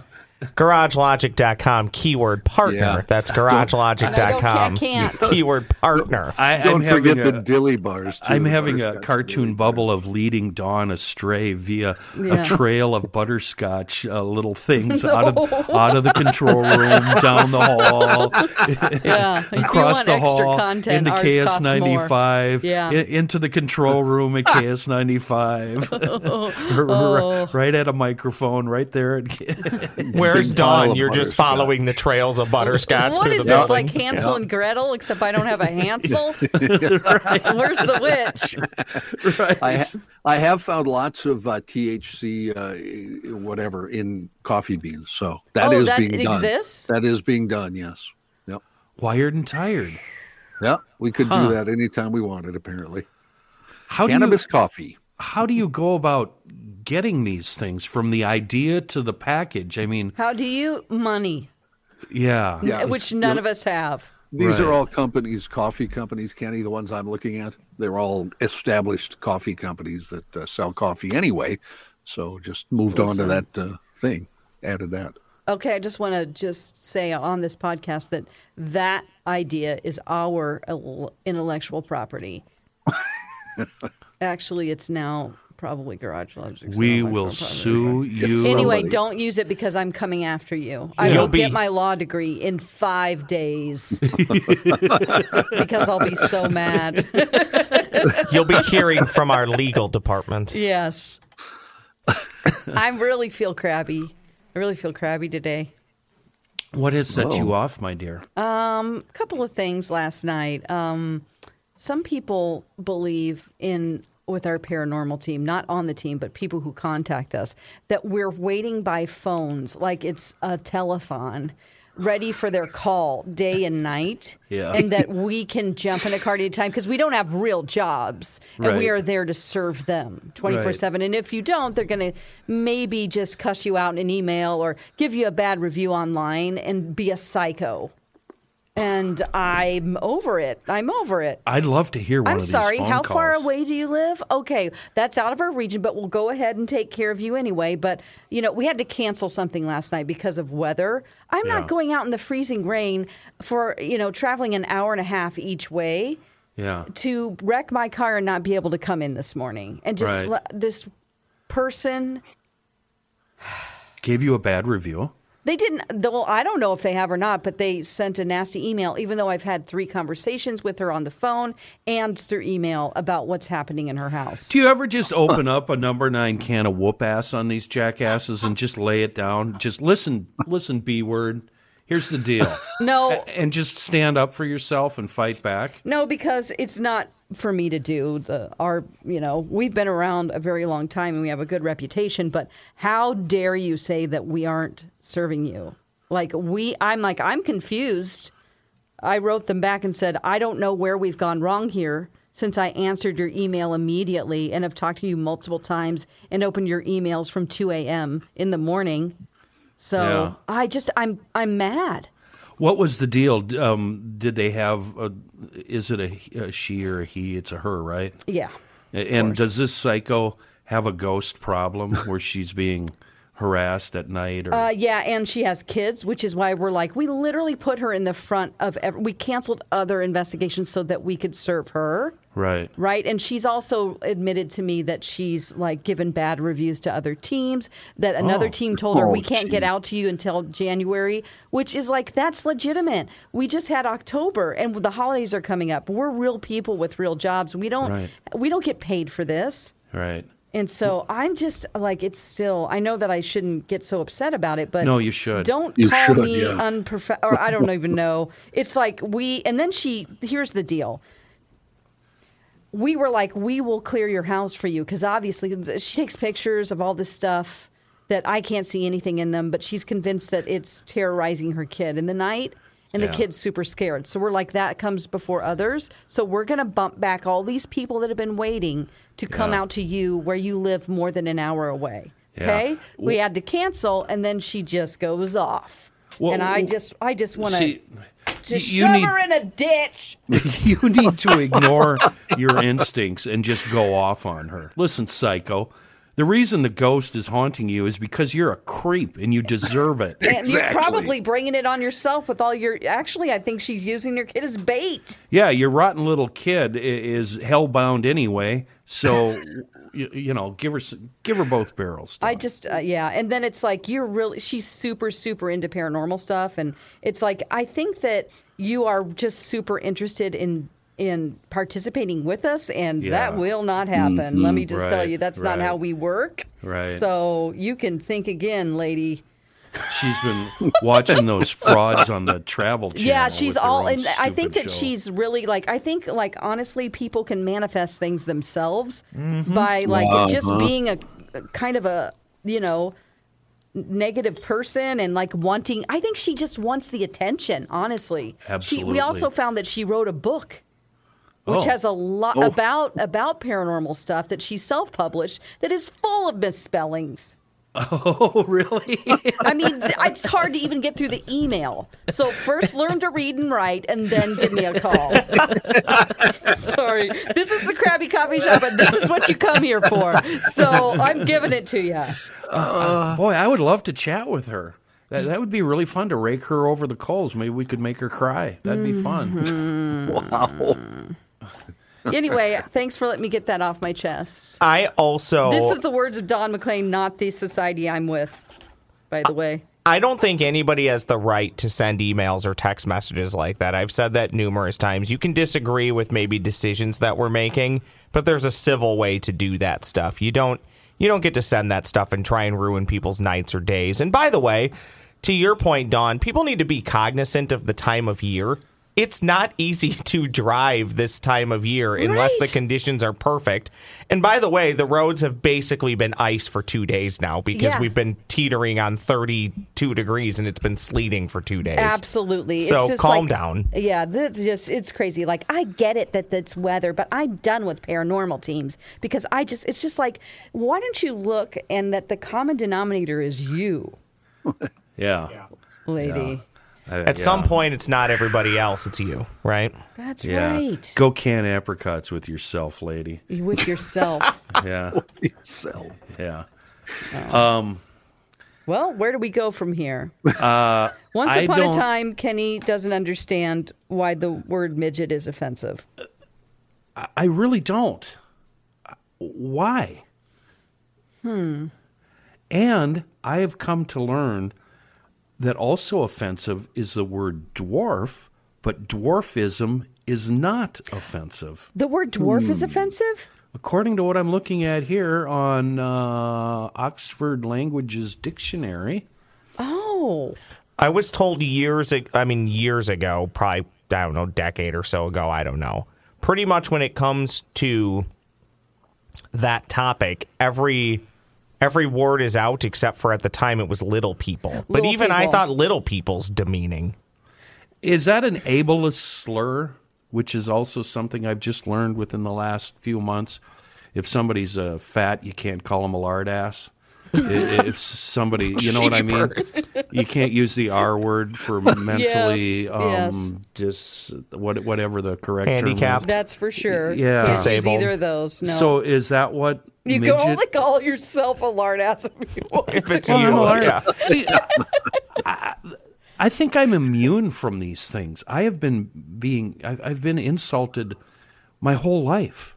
S3: GarageLogic.com keyword partner.
S5: Yeah.
S3: That's
S4: And I
S3: GarageLogic.com
S4: don't- I can't.
S3: keyword partner.
S2: I, I'm
S5: Don't forget
S2: a-
S5: the dilly bars. Too,
S2: I'm having a cartoon
S5: dilly
S2: bubble of leading Dawn astray via
S4: Yeah.
S2: a trail of butterscotch uh, little things out of out of the control room, down the hall,
S4: yeah,
S2: across the hall,
S4: content,
S2: into KS95,
S4: Yeah.
S2: into the control room at KS ninety five, right at a microphone, right there. At,
S3: Where Where's
S5: big
S3: Dawn? You're just following the trails of butterscotch
S4: What
S3: through
S4: is
S3: the
S4: this
S3: building.
S4: like Hansel and Gretel? Except I don't have a Hansel. Where's the witch?
S5: I ha- I have found lots of uh, THC, uh, whatever, in coffee beans. So that
S4: Oh,
S5: is
S4: that
S5: being done.
S4: exists?
S5: That is being done. Yes. Yep.
S2: Wired and tired.
S5: Yep. We could
S2: Huh.
S5: do that anytime we wanted. Apparently,
S2: How do
S5: cannabis
S2: you
S5: coffee.
S2: How do you go about getting these things from the idea to the package? I mean,
S4: How do you money?
S2: yeah.
S5: Yeah,
S4: Which none of us have.
S5: These are all companies, coffee companies, Kenny, the ones I'm looking at. They're all established coffee companies that uh, sell coffee anyway. So just moved on to that uh, thing, added that.
S4: Okay, I just want to just say on this podcast that that idea is our intellectual property. Actually, it's now probably Garage Logic's
S2: We
S4: intellectual
S2: will sue you.
S4: Anyway,
S5: Somebody.
S4: don't use it because I'm coming after you. I
S3: You'll
S4: will
S3: be-
S4: get my law degree in five days because I'll be so mad.
S3: You'll be hearing from our legal department.
S4: yes. I really feel crabby. I really feel crabby today.
S2: What has set you off, my dear?
S4: A couple of things last night. Um, some people believe in with our paranormal team, not on the team, but people who contact us, that we're waiting by phones like it's a telethon, ready for their call day and night,
S2: Yeah.
S4: and that we can jump in a car at any time because we don't have real jobs, and we are there to serve them twenty four seven. And if you don't, they're going to maybe just cuss you out in an email or give you a bad review online and be a psycho and I'm over it. I'm over it.
S2: I'd love to hear one
S4: I'm sorry. How far away do you live? Okay, that's out of our region, but we'll go ahead and take care of you anyway. But you know, we had to cancel something last night because of weather. I'm
S2: Yeah.
S4: not going out in the freezing rain for you know traveling an hour and a half each way
S2: Yeah.
S4: to wreck my car and not be able to come in this morning. And just
S2: Right.
S4: this person
S2: Gave you a bad review.
S4: They didn't. Well, I don't know if they have or not, but they sent a nasty email. Even though I've had three conversations with her on the phone and through email about what's happening in her house.
S2: Do you ever just open up a number nine can of whoop ass on these jackasses and just lay it down? Just listen, listen, B word. Here's the deal.
S4: No,
S2: And just stand up for yourself and fight back.
S4: no, because it's not for me to do. The our, you know, we've been around a very long time and we have a good reputation. But how dare you say that we aren't serving you? Like we, I'm like I'm confused. I wrote them back and said, I don't know where we've gone wrong here since I answered your email immediately and have talked to you multiple times and opened your emails from 2 a.m. in the morning. So
S2: Yeah.
S4: I just, I'm, I'm mad.
S2: What was the deal? Um, did they have? A, is it a, a she or a he? It's a her, right?
S4: Yeah.
S2: And does this psycho have a ghost problem where she's being harassed at night? Or
S4: Uh, yeah, and she has kids, which is why we're like, we literally put her in the front of, ev- we canceled other investigations so that we could serve her.
S2: right?
S4: Right. And she's also admitted to me that she's like given bad reviews to other teams, that another
S2: Oh.
S4: team told her,
S5: Oh,
S4: we can't get out to you until January, which is like, that's legitimate. We just had October and the holidays are coming up. We're real people with real jobs. We don't,
S2: Right.
S4: we don't get paid for this.
S2: Right.
S4: And so I'm just like, it's still, I know that I shouldn't get so upset about it, but
S2: No, you should.
S4: Don't
S5: You
S4: call
S5: should,
S4: me
S5: yeah.
S4: unprof, or I don't even know. It's like we, and then she, here's the deal. We were like, we will clear your house for you because obviously she takes pictures of all this stuff that I can't see anything in them, but she's convinced that it's terrorizing her kid in the night. And
S2: Yeah.
S4: the kid's super scared. So we're like, that comes before others. So we're going to bump back all these people that have been waiting to come
S2: Yeah.
S4: out to you where you live more than an hour away. Okay? We had to cancel, and then she just goes off.
S2: Well,
S4: and I just, I just want to just
S2: you
S4: shove
S2: need-
S4: her in a ditch.
S2: you need to ignore your instincts and just go off on her. Listen, psycho. The reason the ghost is haunting you is because you're a creep and you deserve it.
S4: And you're probably bringing it on yourself with all your. Actually, I think she's using your kid as bait.
S2: Yeah, your rotten little kid i- is hellbound anyway. So, you, you know, give her give her both barrels.
S4: I just, uh, yeah. And then it's like, you're really, she's super, super into paranormal stuff. And it's like, I think that you are just super interested in in participating with us and that will not happen let me mm-hmm. just tell you that's not how we work
S2: Right.
S4: so you can think again lady
S2: She's been watching those frauds on the Travel Channel.
S4: yeah, she's
S2: with their
S4: all,
S2: own
S4: and I think that
S2: show.
S4: she's really like. I think like honestly, people can manifest things themselves mm-hmm. by like just being a, a kind of a you know negative person and like wanting. I think she just wants the attention. Honestly, She,
S2: Absolutely.
S4: we also found that she wrote a book. Which
S2: Oh.
S4: has a lot
S5: Oh.
S4: about about paranormal stuff that she self published that is full of misspellings.
S2: Oh, really?
S4: I mean, it's hard to even get through the email. So first learn to read and write, and then give me a call. Sorry, this is the Krabby Coffee Shop, and this is what you come here for. So I'm giving it to you.
S2: Uh, uh, boy, I would love to chat with her. That, that would be really fun to rake her over the coals. Maybe we could make her cry. That'd be fun. Mm-hmm.
S5: Wow.
S4: Anyway, thanks for letting me get that off my chest.
S3: I also
S4: This is the words of Don McLean, not the society I'm with. By the way,
S3: I don't think anybody has the right to send emails or text messages like that. I've said that numerous times. You can disagree with maybe decisions that we're making, but there's a civil way to do that stuff. You don't you don't get to send that stuff and try and ruin people's nights or days. And by the way, to your point, Don, people need to be cognizant of the time of year. It's not easy to drive this time of year unless the conditions are perfect. And by the way, the roads have basically been ice for two days now because
S4: Yeah.
S3: we've been teetering on 32 degrees and it's been sleeting for two days.
S4: Absolutely.
S3: So
S4: it's just
S3: calm
S4: like-
S3: down.
S4: Yeah, this just it's crazy. Like I get it that it's weather, but I'm done with paranormal teams because I just it's just like why don't you look and that the common denominator is you,
S2: Yeah.
S4: lady.
S2: I-
S3: At some point, it's not everybody else, it's you, right?
S4: That's
S2: Yeah.
S4: right.
S2: Go can apricots with yourself, lady.
S4: with yourself.
S2: Yeah.
S5: So,
S2: Yeah. Oh.
S4: Um, well, where do we go from here? Uh,
S2: Once
S4: upon a time, Kenny doesn't understand why the word midget is offensive.
S2: I really don't. Why? Hmm. And I have come to learn that also offensive is the word dwarf, but dwarfism is not offensive.
S4: The word dwarf is offensive?
S2: According to what I'm looking at here on uh, Oxford Languages Dictionary,
S4: Oh.
S3: I was told years ago, I mean, years ago, probably, I don't know, decade or so ago, I don't know. Pretty much when it comes to that topic, every. Every word is out except for at the time it was little people. But
S4: Little
S3: even I thought little people's demeaning.
S2: is that an ableist slur, which is also something I've just learned within the last few months? If somebody's uh, fat, you can't call them a lard ass. If somebody, you know what I mean? You can't use the R word for mentally
S4: Yes,
S2: um,
S4: yes.
S2: dis what whatever the correct term is.
S4: That's for sure.
S2: Yeah.
S4: Can't use
S3: Disabled.
S4: either of those. No.
S2: So is that what
S4: you
S2: midget?
S4: can only call yourself a lard ass if you want
S3: If
S4: to.
S3: it's you, yeah.
S2: See, I, I think I'm immune from these things. I have been being, I've, I've been insulted my whole life,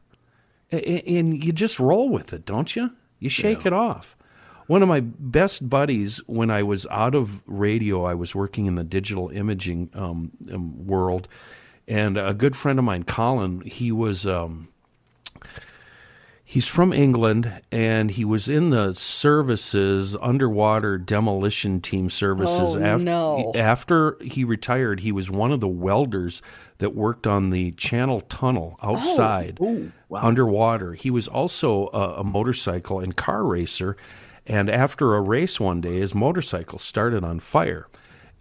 S2: A- a- and you just roll with it, don't you? You shake it off. One of my best buddies, when I was out of radio, I was working in the digital imaging um, um, world, and a good friend of mine, Colin, he was. Um, He's from England and he was in the services, underwater demolition team services.
S4: Oh,
S2: af-
S4: no.
S2: After he retired, he was one of the welders that worked on the Channel Tunnel oh, outside underwater. He was also a, a motorcycle and car racer. And after a race one day, his motorcycle started on fire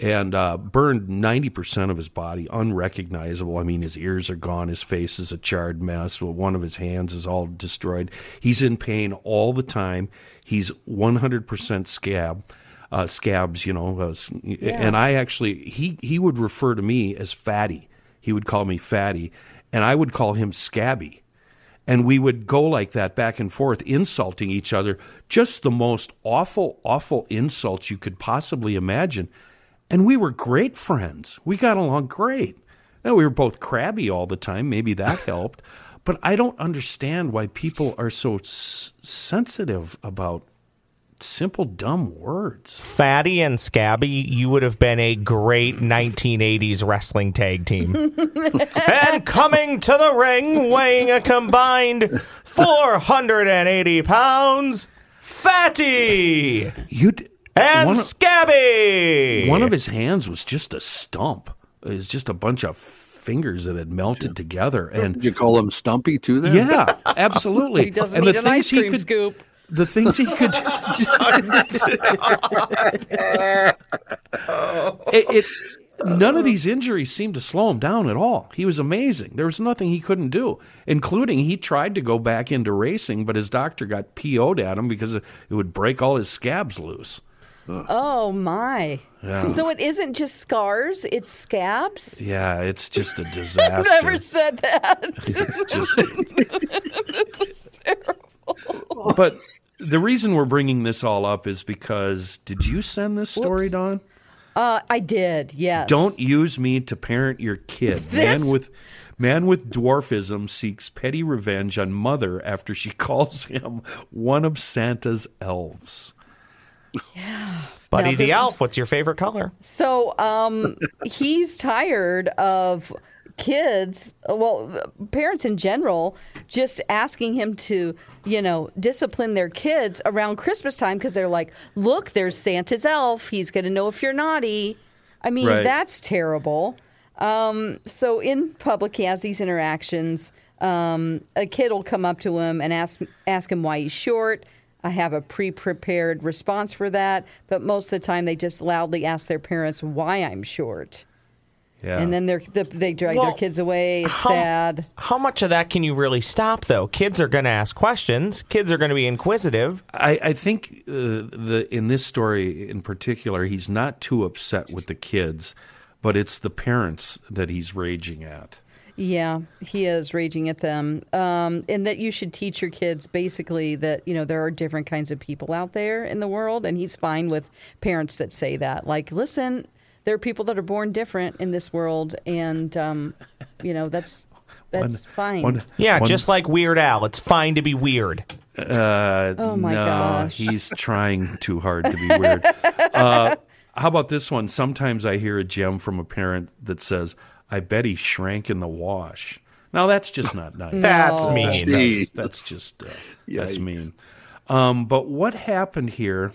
S2: and uh, burned 90% of his body, unrecognizable. I mean, his ears are gone, his face is a charred mess, one of his hands is all destroyed. He's in pain all the time. He's 100% scab. Uh, scabs, you know, uh, s- and I actually he he would refer to me as fatty. He would call me fatty, and I would call him scabby and we would go like that back and forth insulting each other just the most awful awful insults you could possibly imagine and we were great friends. We got along great. Now we were both crabby all the time. Maybe that helped. But i don't understand why people are so s- sensitive about simple dumb words.
S3: Fatty and Scabby, you would have been a great 1980s wrestling tag team. and coming to the ring, weighing a combined 480 pounds, Fatty.
S2: you
S3: And
S2: One of-
S3: Scabby.
S2: One of his hands was just a stump. It was just a bunch of fingers that had melted together. And
S5: Did you call him Stumpy too? Then
S2: yeah, absolutely.
S4: He doesn't
S2: and
S4: need
S2: the
S4: an
S2: things
S4: ice
S2: he
S4: cream
S2: could,
S4: scoop.
S2: The things he could. it, it none of these injuries seemed to slow him down at all. He was amazing. There was nothing he couldn't do, including he tried to go back into racing, but his doctor got PO'd at him because it would break all his scabs loose.
S4: Oh my!
S2: Yeah.
S4: So it isn't just scars; it's scabs.
S2: Yeah, it's just a disaster.
S4: I've never said that.
S2: It's just. This is terrible. But the reason we're bringing this all up is because did you send this story,
S4: Whoops.
S2: Dawn?
S4: Uh, I did. Yes.
S2: Don't use me to parent your kid.
S4: This-
S2: Man with man with dwarfism seeks petty revenge on mother after she calls him one of Santa's elves.
S3: Buddy
S4: Now
S3: the Elf, what's your favorite color?
S4: So um, he's tired of kids, well, parents in general, just asking him to, you know, discipline their kids around Christmas time because they're like, look, there's Santa's elf. He's going to know if you're naughty. I mean,
S2: Right.
S4: that's terrible. Um, so in public, he has these interactions. Um, a kid will come up to him and ask ask him why he's short. I have a pre-prepared response for that, but most of the time they just loudly ask their parents why I'm short,
S2: Yeah.
S4: and then they're, they they drag
S3: Well,
S4: their kids away. It's
S3: how-
S4: sad.
S3: How much of that can you really stop, though? Kids are going to ask questions. Kids are going to be inquisitive.
S2: I, I think uh, the in this story in particular, he's not too upset with the kids, but it's the parents that he's raging at.
S4: Yeah, he is raging at them. Um, and that you should teach your kids basically that, you know, there are different kinds of people out there in the world. And he's fine with parents that say that. Like, listen, there are people that are born different in this world. And, um, you know, that's that's fine.
S2: One-
S3: Yeah,
S2: one-
S3: just like Weird Al. It's fine to be weird.
S2: Uh,
S4: Oh, my
S2: no,
S4: gosh.
S2: he's trying too hard to be weird. Uh, how about this one? Sometimes I hear a gem from a parent that says, "I bet he shrank in the wash." Now that's just not nice.
S3: That's
S4: No.
S3: mean.
S5: Jeez.
S2: That's just uh, that's mean. Um, but what happened here?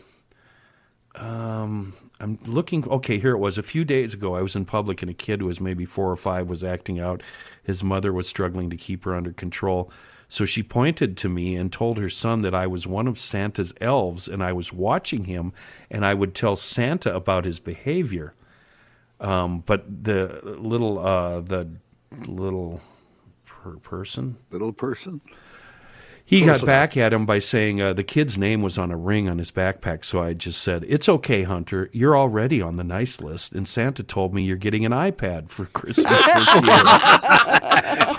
S2: Um, I'm looking. Okay, here it was. A few days ago, I was in public, and a kid who was maybe four or five was acting out. His mother was struggling to keep her under control. So she pointed to me and told her son that I was one of Santa's elves, and I was watching him, and I would tell Santa about his behavior. Um, but the little, uh, the little per- person,
S5: Little person.
S2: he got back at him by saying uh, the kid's name was on a ring on his backpack. So I just said, It's okay, Hunter. You're already on the nice list. And Santa told me you're getting an iPad for Christmas this year.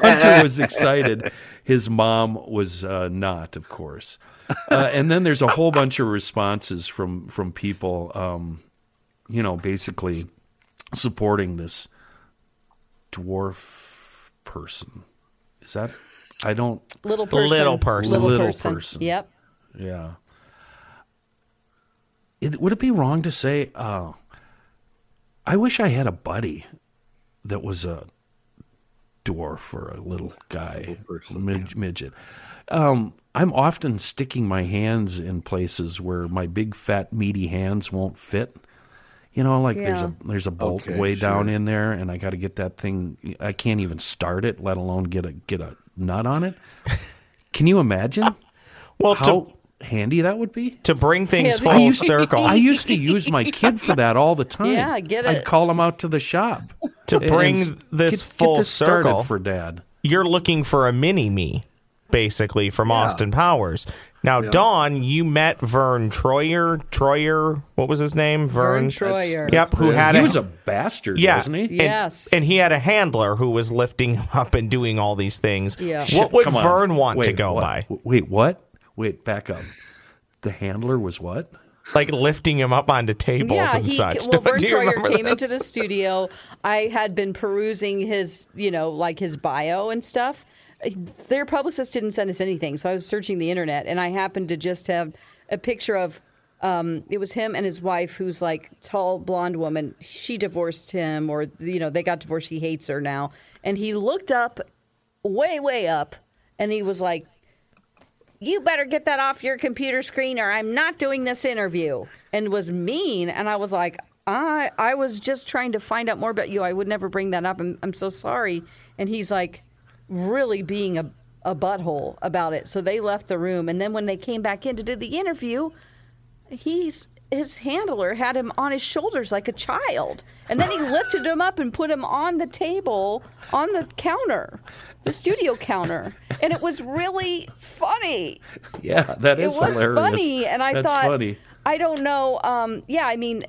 S2: Hunter was excited. His mom was uh, not, of course. Uh, and then there's a whole bunch of responses from, from people, um, you know, basically supporting this dwarf person. Is that? I don't.
S4: little person.
S3: Little person.
S4: Little,
S2: Little
S4: person.
S2: person.
S4: Yep.
S2: Yeah. It, would it be wrong to say, uh, I wish I had a buddy that was a dwarf or a little guy,
S5: person,
S2: mid- midget? Um, I'm often sticking my hands in places where my big, fat, meaty hands won't fit. You know, like there's a there's a bolt
S5: Okay,
S2: way down in there, and I got to get that thing. I can't even start it, let alone get a get a nut on it. Can you imagine?
S3: Well,
S2: how
S3: to,
S2: handy that would be.
S3: to bring things
S4: Yeah,
S3: full
S4: I
S2: to-
S3: circle,
S2: I used to use my kid for that all the time.
S4: Yeah, get it.
S2: I'd call him out to the shop
S3: To bring this
S2: get,
S3: full
S2: get this
S3: circle.
S2: for dad.
S3: you're looking for a mini me, basically, from Austin Powers. Now, Dawn, you met Verne Troyer. Troyer, what was his name?
S4: Verne
S3: Verne.
S4: Troyer.
S3: Yep, who had
S2: he
S3: a,
S2: was a bastard,
S3: yeah,
S2: wasn't he?
S3: and-
S4: Yes.
S3: and, he had a handler who was lifting him up and doing all these things.
S4: Yeah.
S3: What would
S2: Come on.
S3: Verne want to go
S2: what?
S3: by?
S2: Wait, what? Wait, back up. The handler was what?
S3: Like lifting him up onto tables
S4: Yeah,
S3: and
S4: he
S3: such.
S4: well,
S3: Verne
S4: Troyer came
S3: this?
S4: into the studio. I had been perusing his, you know, like his bio and stuff. Their publicist didn't send us anything, so I was searching the internet, and I happened to just have a picture of. Um, it was him and his wife, who's like tall blonde woman. She divorced him, or you know, they got divorced. He hates her now, and he looked up, way way up, and he was like, you better get that off your computer screen or I'm not doing this interview. And was mean. And I was like, I, I was just trying to find out more about you. I would never bring that up. I'm, I'm so sorry. And he's like, really being a, a butthole about it. So they left the room. And then when they came back in to do the interview, he's his handler had him on his shoulders like a child. And then he lifted him up and put him on the table on the counter, the studio counter. And it was really funny.
S2: Yeah, that
S4: It
S2: is
S4: was
S2: hilarious.
S4: funny. And I
S2: That's
S4: thought,
S2: funny.
S4: I don't know. Um, yeah, I mean,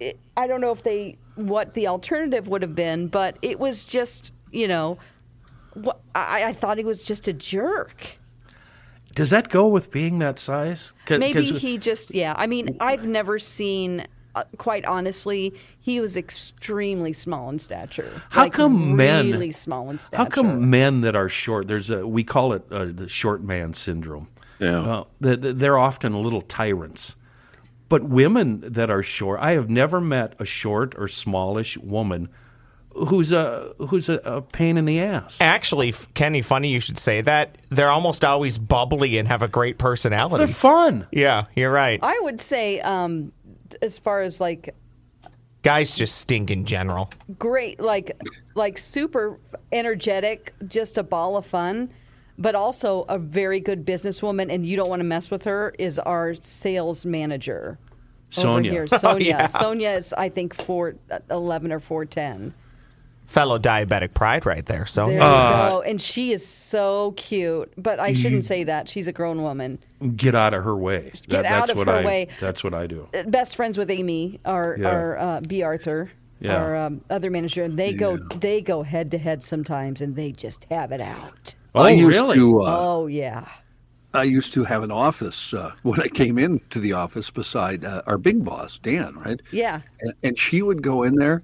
S4: it, I don't know if they, what the alternative would have been, but it was just, you know, what, I, I thought he was just a jerk.
S2: Does that go with being that size? 'Cause-
S4: Maybe
S2: 'cause-
S4: he just, yeah. I mean, I've never seen, uh, quite honestly, he was extremely small in stature.
S2: How
S4: Like,
S2: come men
S4: really small in stature?
S2: How come men that are short? There's a we call it uh, the short man syndrome.
S5: Yeah.
S2: Uh, the- the- they're often little tyrants. But women that are short, I have never met a short or smallish woman who's a who's a, a pain in the ass.
S3: Actually, Kenny, funny you should say that. They're almost always bubbly and have a great personality.
S2: They're fun.
S3: yeah, you're right.
S4: I would say, um, as far as like
S3: Guys just stink in general.
S4: great like like super energetic just a ball of fun but also a very good businesswoman and you don't want to mess with her is our sales manager
S2: Sonia.
S4: over here sonia
S3: yeah.
S4: sonia is i think 411 or 410
S3: Fellow diabetic pride right there. So
S4: there
S2: Uh,
S4: go and she is so cute but i shouldn't say that she's a grown woman
S2: Get out of her way.
S4: Get out
S2: that's
S4: of
S2: what
S4: her
S2: I,
S4: way.
S2: That's what I do.
S4: Uh, best friends with amy our
S2: Yeah.
S4: our uh, b arthur
S2: Yeah.
S4: our um, other manager and they go they go head to head sometimes and they just have it out
S2: Oh,
S5: I used
S2: really?
S5: to. Uh,
S4: oh yeah
S5: I used to have an office uh, when I came into the office beside uh, our big boss, Dan, right?
S4: Yeah.
S5: And, and she would go in there,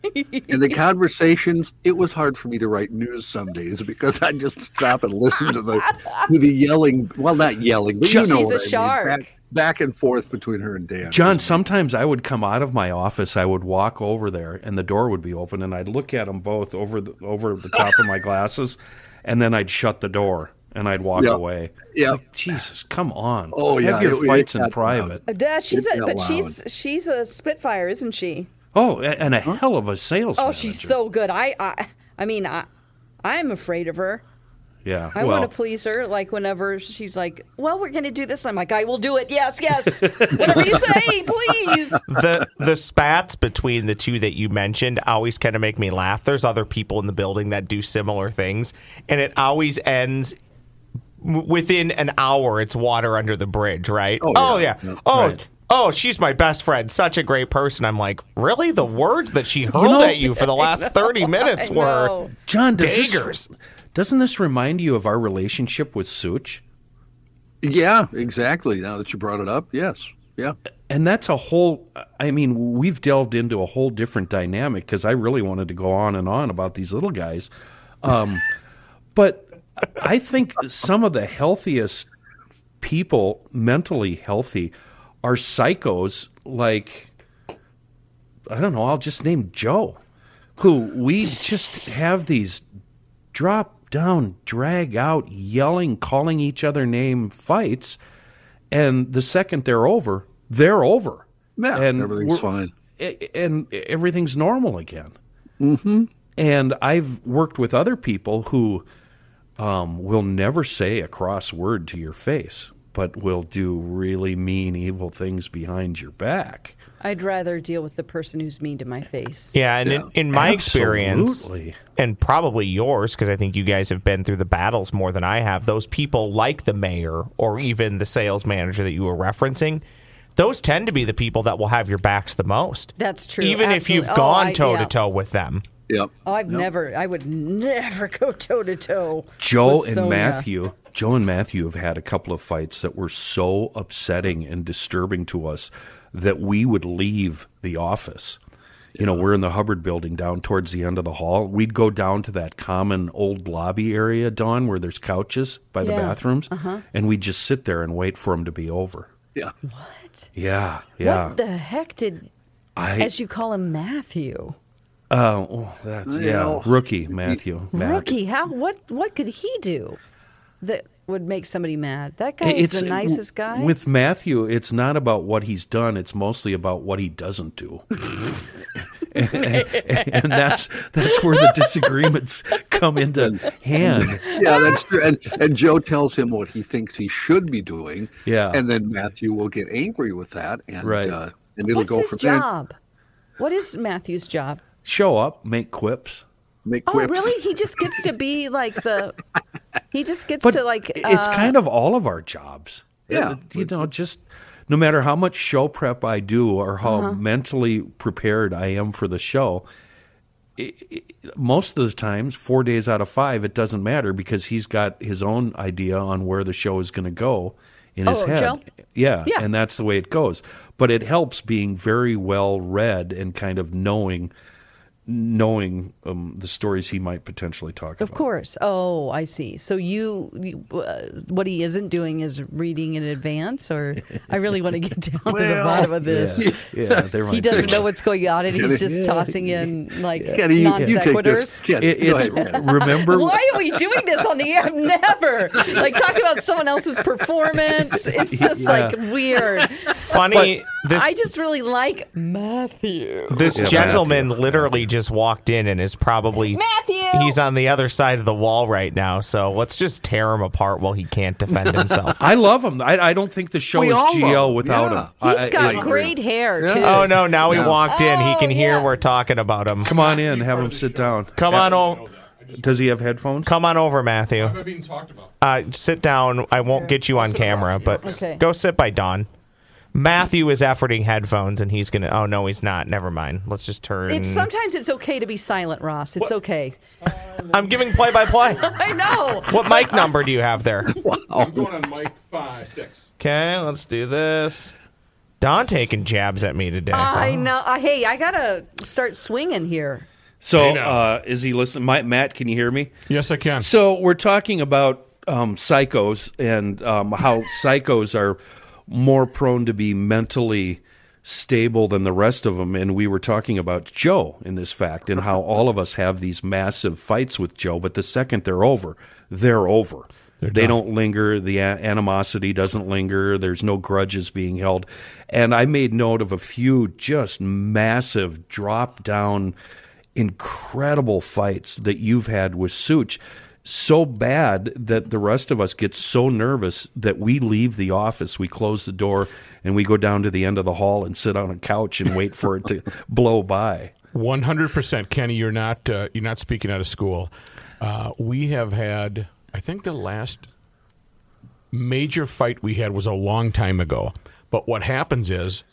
S5: and the conversations. It was hard for me to write news some days because I'd just stop and listen to the to the yelling. Well, not yelling, but you know
S4: a
S5: what I mean.
S4: shark.
S5: Back, back and forth between her and Dan.
S2: John, sometimes I would come out of my office, I would walk over there, and the door would be open, and I'd look at them both over the, over the top of my glasses, and then I'd shut the door and I'd walk
S5: Yeah.
S2: away.
S5: Yeah.
S2: Like, Jesus, come on.
S5: Oh,
S2: Have
S5: yeah,
S2: your
S5: it- it
S2: fights in private.
S4: Uh, she's a,
S5: got
S4: but she's she's a Spitfire, isn't she?
S2: Oh, and a hell of a sales.
S4: Oh, she's so good. I I, I mean, I I'm afraid of her.
S2: Yeah.
S4: I
S2: well,
S4: want to please her. Like whenever she's like, "Well, we're going to do this," I'm like, "I will do it. Yes, yes. Whatever you say, please."
S3: the the spats between the two that you mentioned always kind of make me laugh. There's other people in the building that do similar things, and it always ends w- within an hour. It's water under the bridge, right?
S5: Oh, yeah.
S3: yeah.
S5: Yeah.
S3: Oh.
S2: Right.
S3: Oh, she's my best friend. Such a great person. I'm like, really? The words that she hurled
S2: know-
S3: at you for the last 30 minutes were.
S2: John, does
S3: daggers.
S2: this, doesn't this remind you of our relationship with Such?
S5: Yeah, exactly. Now that you brought it up, yes, yeah.
S2: and that's a whole i mean we've delved into a whole different dynamic because i really wanted to go on and on about these little guys um, but i think some of the healthiest people mentally healthy are psychos like i don't know i'll just name joe who we just have these drop down drag out yelling calling each other name fights and the second they're over, they're over.
S5: Yeah,
S2: and
S5: everything's fine.
S2: And everything's normal again. Mm-hmm. And I've worked with other people who um, will never say a cross word to your face, but will do really mean, evil things behind your back.
S4: I'd rather deal with the person who's mean to my face.
S3: Yeah, and In, in my experience, and probably yours, because I think you guys have been through the battles more than I have, those people like the mayor or even the sales manager that you were referencing, those tend to be the people that will have your backs the most.
S4: That's true.
S3: Even if you've gone toe to toe with them.
S5: Yep.
S4: Oh, I've never. I would never go toe to toe.
S2: Joe
S4: with
S2: and
S4: Sonia.
S2: Matthew, Joe and Matthew have had a couple of fights that were so upsetting and disturbing to us that we would leave the office. You know, we're in the Hubbard building down towards the end of the hall. We'd go down to that common old lobby area, Dawn, where there's couches by the
S4: Yeah.
S2: bathrooms, uh-huh. and we'd just sit there and wait for them to be over.
S5: Yeah.
S4: What?
S2: Yeah, yeah.
S4: What the heck did,
S2: I,
S4: as you call him, Matthew?
S2: Oh, that's, yeah,
S5: Well,
S2: rookie Matthew. Matt.
S4: Rookie? How? What? What could he do? that would make somebody mad. That guy
S2: It's
S4: is the nicest guy.
S2: With Matthew, it's not about what he's done; it's mostly about what he doesn't do. and, and that's that's where the disagreements come into hand.
S5: Yeah, that's true. And and Joe tells him what he thinks he should be doing.
S2: Yeah.
S5: And then Matthew will get angry with that, and
S2: Right.
S5: uh, and it'll
S4: What's
S5: go
S4: his
S5: from there.
S4: job? What is Matthew's job?
S2: Show up, make quips.
S5: Make quips.
S4: Oh, really? He just gets to be like the. He just gets
S2: But
S4: to like.
S2: it's
S4: uh,
S2: kind of all of our jobs.
S5: Yeah.
S2: Uh, you know, just no matter how much show prep I do or how
S4: Uh-huh.
S2: mentally prepared I am for the show. i i most of the times, four days out of five, it doesn't matter because he's got his own idea on where the show is going to go in his
S4: Oh,
S2: head.
S4: Joe?
S2: Yeah,
S4: Yeah.
S2: and that's the way it goes. But it helps being very well read and kind of knowing knowing um, the stories he might potentially talk
S4: Of
S2: about.
S4: course. Oh, I see. So you, you uh, what he isn't doing is reading in advance, or I really want to get down to the bottom of this.
S2: Yeah, yeah, there might
S4: He doesn't
S2: be.
S4: know what's going on, and he's just
S2: Yeah.
S4: tossing in like
S5: Kenny,
S4: non
S5: you take this.
S4: sequiturs.
S2: It, it's remember
S4: Why are we doing this on the air? Never. Like talking about someone else's performance. It's just like weird.
S3: Funny, this
S4: I just really like Matthew.
S3: this
S2: Yeah,
S3: gentleman
S2: Matthew.
S3: literally just walked in and is probably
S4: Matthew!
S3: He's on the other side of the wall right now, so let's just tear him apart while he can't defend himself.
S2: I love him. I, I don't think the show
S5: We
S2: is
S5: all
S2: GL without
S5: Yeah.
S2: him. I-
S4: He's got
S2: I-
S4: great hair too.
S3: oh no! Now he walked in. He
S4: Oh,
S3: can hear
S4: yeah.
S3: we're talking about him.
S2: Come on in. Have him sit down.
S3: Come on over.
S2: Does he have headphones?
S3: Come on over, Matthew.
S7: am I being talked about?
S3: Uh, sit down. I won't get you on camera, but
S4: Okay.
S3: go sit by Dawn. Matthew is efforting headphones, and he's gonna. Oh no, he's not. Never mind. Let's just turn.
S4: It's sometimes it's okay to be silent, Ross. It's okay.
S3: I'm giving play by play.
S4: I know.
S3: What mic number do you have there?
S7: I'm going on mic five, six.
S3: Okay, let's do this. Dawn taking jabs at me today.
S4: I know. Uh, hey, I gotta start swinging here.
S2: So, uh, is he listening? My, Matt, can you hear me?
S7: Yes, I can.
S2: So, we're talking about um, psychos and um, how psychos are more prone to be mentally stable than the rest of them. And we were talking about Joe in this fact and how all of us have these massive fights with Joe, but the second they're over, they're over. they don't linger. The animosity doesn't linger. There's no grudges being held. And I made note of a few just massive drop down, incredible fights that you've had with Such. So bad that the rest of us get so nervous that we leave the office, we close the door, and we go down to the end of the hall and sit on a couch and wait for it to blow by.
S7: One hundred percent, Kenny. You're not uh, you're not speaking out of school. Uh, we have had, I think, the last major fight we had was a long time ago. But what happens is,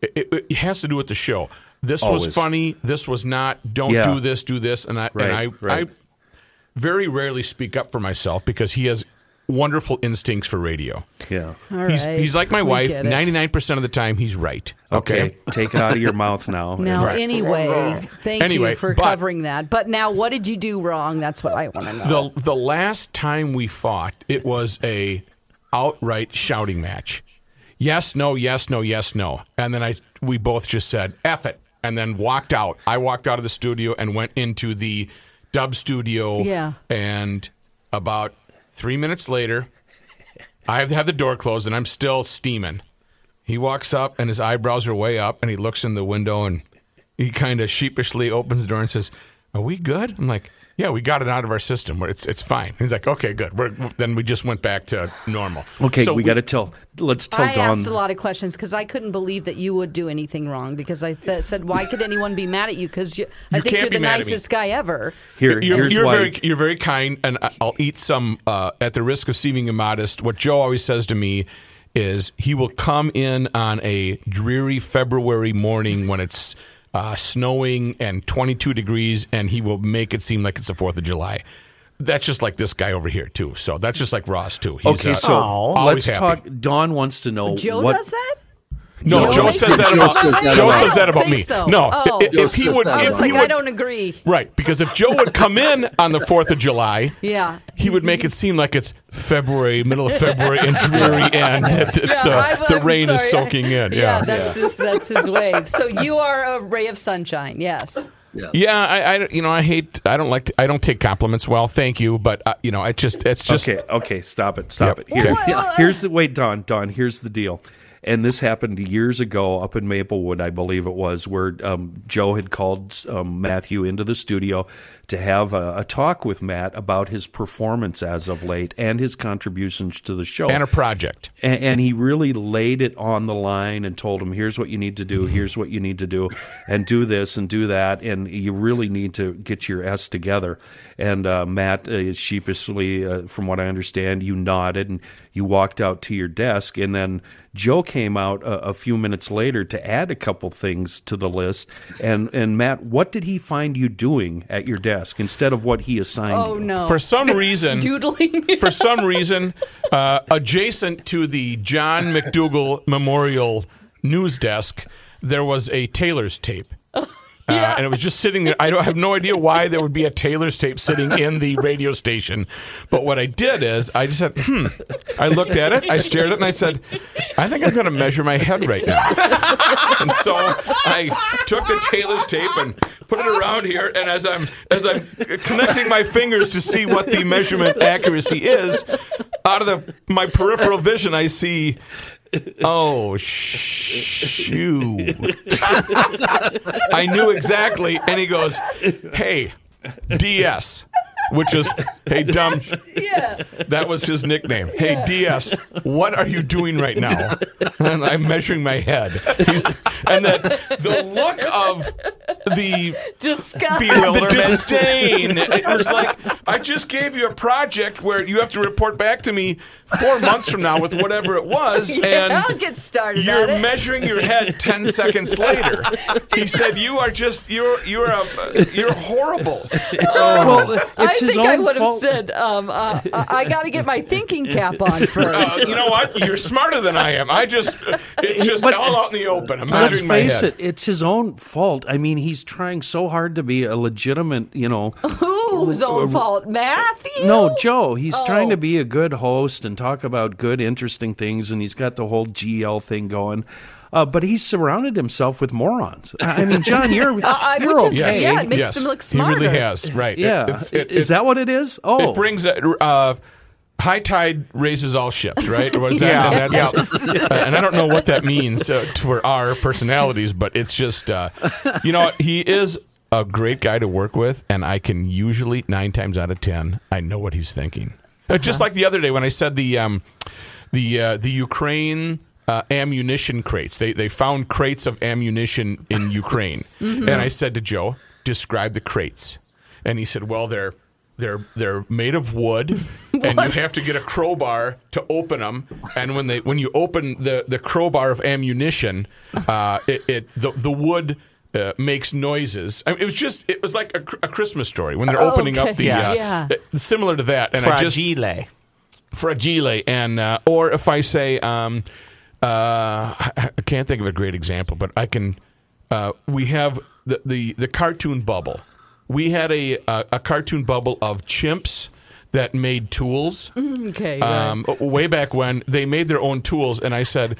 S7: it, it, has to do with the show. This was funny. This was not. Don't
S2: Yeah.
S7: do this. Do this. And I
S2: Right,
S7: and I,
S2: right.
S7: I very rarely speak up for myself because he has wonderful instincts for radio.
S2: Yeah.
S4: All
S7: he's
S4: right.
S7: he's like my
S4: We
S7: wife. Ninety nine percent of the time, he's right.
S2: Okay, take it out of your mouth now.
S4: Now,
S7: Right.
S4: anyway, thank
S7: Anyway,
S4: you for
S7: but-
S4: covering that. But now, what did you do wrong? That's what I want to know.
S7: The the last time we fought, it was a outright shouting match. Yes, no, yes, no, yes, no. And then I we both just said F it and then walked out. I walked out of the studio and went into the dub studio.
S4: Yeah.
S7: And about three minutes later, I have to have the door closed and I'm still steaming. He walks up and his eyebrows are way up and he looks in the window and he kind of sheepishly opens the door and says, "Are we good?" I'm like, "Yeah, we got it out of our system. It's it's fine." He's like, "Okay, good." We're, then we just went back to normal.
S2: Okay,
S7: So
S2: we got to tell. Let's tell
S4: I
S2: Dawn.
S4: asked a lot of questions because I couldn't believe that you would do anything wrong. Because I th- said, "Why could anyone be mad at you?" Because I
S7: You
S4: think you're the
S7: mad at me.
S4: nicest guy ever.
S2: Here,
S7: You're,
S2: here's
S7: you're
S2: why.
S7: very you're very kind, and I- I'll eat some uh, at the risk of seeming immodest. What Joe always says to me is he will come in on a dreary February morning when it's uh, snowing and 22 degrees, and he will make it seem like it's the Fourth of July. That's just like this guy over here too. So that's just like Ross too. He's,
S2: okay,
S7: uh,
S2: so
S7: always
S2: let's
S7: happy.
S2: talk. Dawn wants to know
S4: Joe
S2: what.
S4: does that.
S7: No,
S4: Joe
S7: Joe says
S4: it-
S7: that
S5: Joe
S7: about
S5: says that
S7: Joe says that about me.
S4: think so.
S7: No,
S4: Oh.
S7: if, if he would,
S5: that
S4: I
S7: if he
S4: like,
S7: would,
S4: I don't agree.
S7: Right, because if Joe would come in on the Fourth of July,
S4: Yeah.
S7: he would make it seem like it's February, middle of February, and dreary, and it's,
S4: Yeah,
S7: uh, the
S4: I'm
S7: rain is soaking in.
S4: Yeah,
S7: Yeah,
S4: that's his that's his way. So you are a ray of sunshine. Yes.
S5: Yes.
S7: Yeah, I, I, you know, I hate. I don't like. To, I don't take compliments well. Thank you, but uh, you know, I just. It's just.
S2: okay, okay, stop it, stop
S7: Yep.
S2: it. Here,
S4: Well,
S2: here's the wait, Dawn, Dawn. Here's the deal. And this happened years ago up in Maplewood, I believe it was, where um, Joe had called um, Matthew into the studio to have a, a talk with Matt about his performance as of late and his contributions to the show.
S7: And a project.
S2: and, and he really laid it on the line and told him, "Here's what you need to do. Here's what you need to do, and do this and do that. And you really need to get your s together." And uh, Matt, uh, sheepishly, uh, from what I understand, you nodded and you walked out to your desk, and then Joe came out a, a few minutes later to add a couple things to the list. And and Matt, what did he find you doing at your desk instead of what he assigned?
S4: Oh
S2: you?
S4: no!
S7: For some reason,
S4: doodling.
S7: for some reason, uh, adjacent to the John McDougal Memorial News Desk, there was a tailor's tape. Uh, and it was just sitting there. I, don't, I have no idea why there would be a tailor's tape sitting in the radio station. But what I did is I just said, hmm. I looked at it, I stared at it, and I said, I think I'm going to measure my head right now. and so I took the tailor's tape and put it around here. And as I'm as I'm connecting my fingers to see what the measurement accuracy is, out of the my peripheral vision, I see. Oh shoot! I knew exactly, and he goes, "Hey, DS," which is "Hey dumb."
S4: yeah.
S7: That was his nickname. Hey DS, what are you doing right now? And I'm measuring my head. He's, and that the look of the
S4: Disgust.
S7: the disdain. It was like I just gave you a project where you have to report back to me four months from now with whatever it was, and
S4: yeah, I'll get started
S7: you're
S4: on it.
S7: measuring your head ten seconds later. He said, "You are just you're you're a you're horrible."
S2: Oh, well,
S4: I
S2: it's his
S4: think I
S2: own
S4: would have said, um, uh, I, I got to get my thinking cap on
S7: Uh,
S4: first.
S7: you know what? You're smarter than I am. I just it's just
S2: But-
S7: all out in the open. I'm
S2: Let's
S7: measuring my
S2: face
S7: head.
S2: it, it's his own fault. I mean, he's trying so hard to be a legitimate, you know.
S4: Whose own fault? Matthew?
S2: No, Joe. He's trying
S4: Oh.
S2: to be a good host and talk about good, interesting things, and he's got the whole GL thing going. Uh, but he's surrounded himself with morons. I I mean, John, you're
S4: I-
S2: you're
S4: which is- yeah, it makes
S7: yes,
S4: him look smart.
S7: He really has, right?
S2: Yeah.
S7: It's- it-
S2: is
S7: it-
S2: that what it is? Oh,
S7: It brings a, uh, high tide raises all ships, right? Or what is that?
S3: Yeah.
S7: And, that's, uh, and I don't know what that means uh, for our personalities, but it's just, uh, you know, he is a great guy to work with, and I can usually nine times out of ten, I know what he's thinking. Uh, Just like the other day when I said the um, the uh, the Ukraine. Uh, ammunition crates. They they found crates of ammunition in Ukraine, and I said to Joe, "Describe the crates." And he said, "Well, they're they're they're made of wood, and you have to get a crowbar to open them. And when they when you open the, the crowbar of ammunition, uh, it, it the the wood." Uh, makes noises. I mean, it was just, it was like a, a Christmas story when they're opening
S4: okay.
S7: up the,
S3: Yes.
S7: uh,
S4: Yeah.
S7: uh, similar to that. And I just,
S3: Fragile.
S7: fragile and uh, or if I say um, uh, I I can't think of a great example, but I can. Uh, we have the, the the cartoon bubble. We had a a, a cartoon bubble of chimps that made tools.
S4: Okay. right.
S7: Um, way back when they made their own tools, and I said,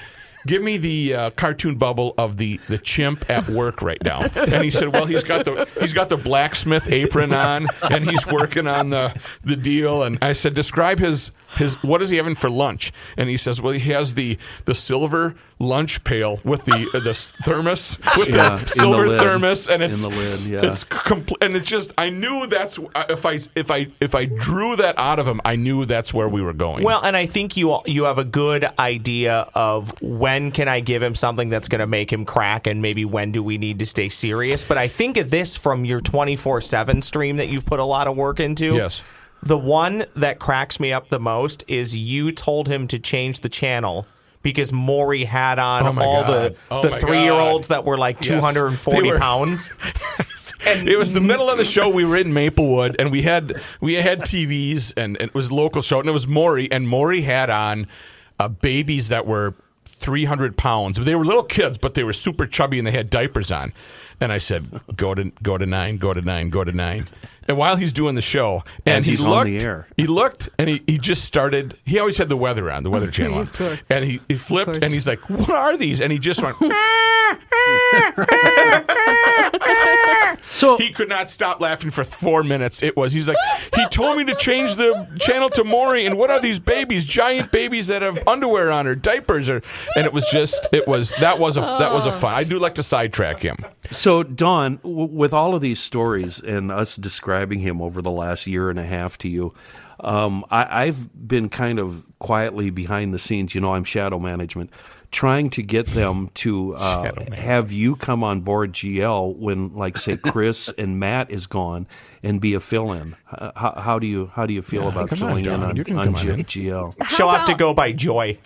S7: "Give me the uh, cartoon bubble of the, the chimp at work right now." And he said, "Well, he's got the he's got the blacksmith apron on, and he's working on the the deal." And I said, "Describe his his what is he having for lunch?" And he says, "Well, he has the the silver lunch pail with the uh, the thermos with
S2: Yeah,
S7: the
S2: the
S7: silver
S2: lid.
S7: thermos, and it's
S2: In
S7: it's
S2: the lid, yeah.
S7: it's compl- and it's just I knew that's uh, if I if I if I drew that out of him, I knew that's where we were going.
S3: Well, and I think you you have a good idea of when can I give him something that's going to make him crack, and maybe when do we need to stay serious. But I think of this from your twenty four seven stream that you've put a lot of work into.
S7: Yes.
S3: The one that cracks me up the most is you told him to change the channel. Because Maury had on
S7: Oh
S3: all
S7: God.
S3: the
S7: Oh
S3: the
S7: my
S3: three year olds that were like
S7: Yes.
S3: two hundred and forty
S7: were-
S3: pounds.
S7: and it was the middle of the show. We were in Maplewood, and we had we had TVs, and, and it was a local show, and it was Maury, and Maury had on uh, babies that were three hundred pounds. They were little kids, but they were super chubby, and they had diapers on. And I said, "Go to go to nine, go to nine, go to nine. And while he's doing the show, and
S2: As
S7: he
S2: he's
S7: looked,
S2: on the air.
S7: he looked, and he, he just started. He always had the weather on, the Weather Channel on, and he, he flipped, and he's like, "What are these?" And he just went.
S2: So-
S7: he could not stop laughing for four minutes. It was he's like he told me to change the channel to Maury, and what are these babies? Giant babies that have underwear on or diapers or and it was just it was that was a that was a fun. I do like to sidetrack him.
S2: So, Dawn, w- with all of these stories and us describing him over the last year and a half to you, um, I, I've been kind of quietly behind the scenes. You know, I'm shadow management, trying to get them to uh, have you come on board GL when, like, say, Chris and Matt is gone and be a fill-in. Uh, How, how do you how do you feel about
S7: come on,
S2: filling in
S7: Dawn.
S2: on, on
S7: on
S2: GL?
S3: She'll have to go by Joy.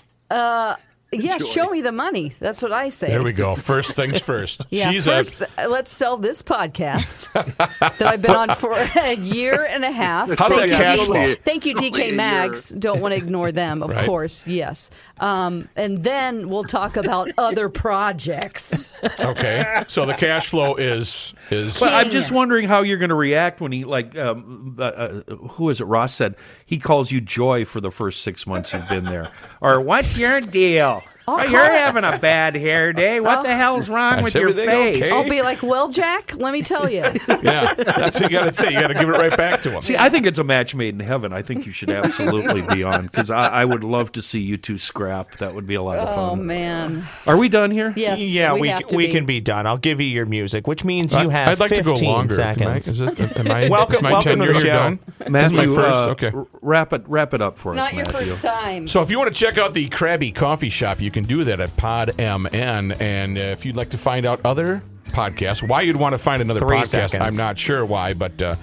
S4: Yeah, show me the money. That's what I say.
S7: There we go. First things first.
S4: Yeah,
S7: She's
S4: first,
S7: a
S4: uh, let's sell this podcast that I've been on for a year and a half.
S7: How's
S4: Thank
S7: that
S4: you,
S7: cash
S4: D-
S7: flow?
S4: Thank you, DK
S5: year.
S4: Mags. Don't want to ignore them, of
S7: Right.
S4: course. Yes, um, and then we'll talk about other projects.
S7: okay. So the cash flow is is
S2: But I'm just wondering how you're going to react when he, like, um, uh, uh, who is it? Ross said he calls you Joy for the first six months you've been there. Or what's your deal?
S4: I'll
S2: Oh, you're
S4: it-
S2: having a bad hair day. What the hell's wrong with your face?
S7: okay?
S4: I'll be like, well, Jack, let me tell you.
S7: yeah. That's what you got to say. You got to give it right back to him.
S2: See, I think it's a match made in heaven. I think you should absolutely be on because I, I would love to see you two scrap. That would be a lot of fun.
S4: Oh man,
S2: Are we done here?
S4: yes,
S3: yeah,
S4: we,
S3: we
S4: have to
S3: we
S4: be.
S3: can be done. I'll give you your music, which means
S7: I-
S3: you have
S7: I'd like to
S3: 15
S7: go longer. Am I,
S3: seconds.
S7: is this, am I,
S3: Welcome-
S7: is my
S3: welcome to
S7: tenure
S3: the show.
S7: done? This is
S2: Matthew,
S7: my first.
S2: uh,
S7: okay.
S2: wrap it wrap it up for
S4: It's
S2: us,
S4: not your first time.
S7: So if you want to check out the Krabby Coffee Shop, you can do that at PodMN. And uh, if you'd like to find out other podcasts, why you'd want to find another
S3: Three
S7: podcast,
S3: seconds.
S7: I'm not sure why, but uh,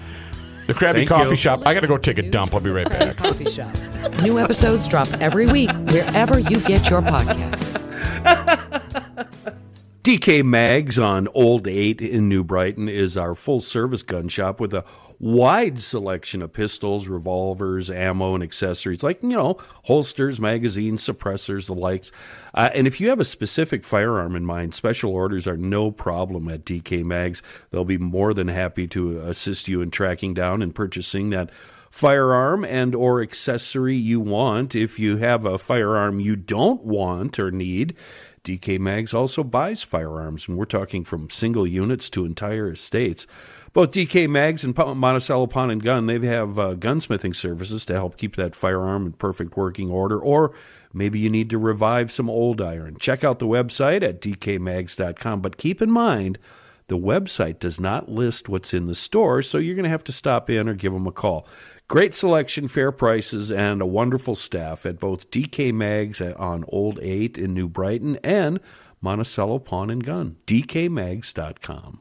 S7: the Krabby
S2: Thank
S7: Coffee
S2: you.
S7: Shop. I got to go take a dump. I'll be right back.
S1: Coffee Shop. New episodes drop every week wherever you get your podcasts.
S2: DK Mags on Old 8 in New Brighton is our full service gun shop with a wide selection of pistols, revolvers, ammo, and accessories like, you know, holsters, magazines, suppressors, the likes. Uh, and if you have a specific firearm in mind, special orders are no problem at DK Mags. They'll be more than happy to assist you in tracking down and purchasing that firearm and or accessory you want if you have a firearm you don't want or need DK Mags also buys firearms, and we're talking from single units to entire estates. Both DK Mags and Monticello Pawn and Gun, they have uh, gunsmithing services to help keep that firearm in perfect working order, or maybe you need to revive some old iron. Check out the website at dkmags.com, but keep in mind, the website does not list what's in the store, so you're going to have to stop in or give them a call. Great selection, fair prices, and a wonderful staff at both DK Mags on Old 8 in New Brighton and Monticello Pawn and Gun. DKMags.com.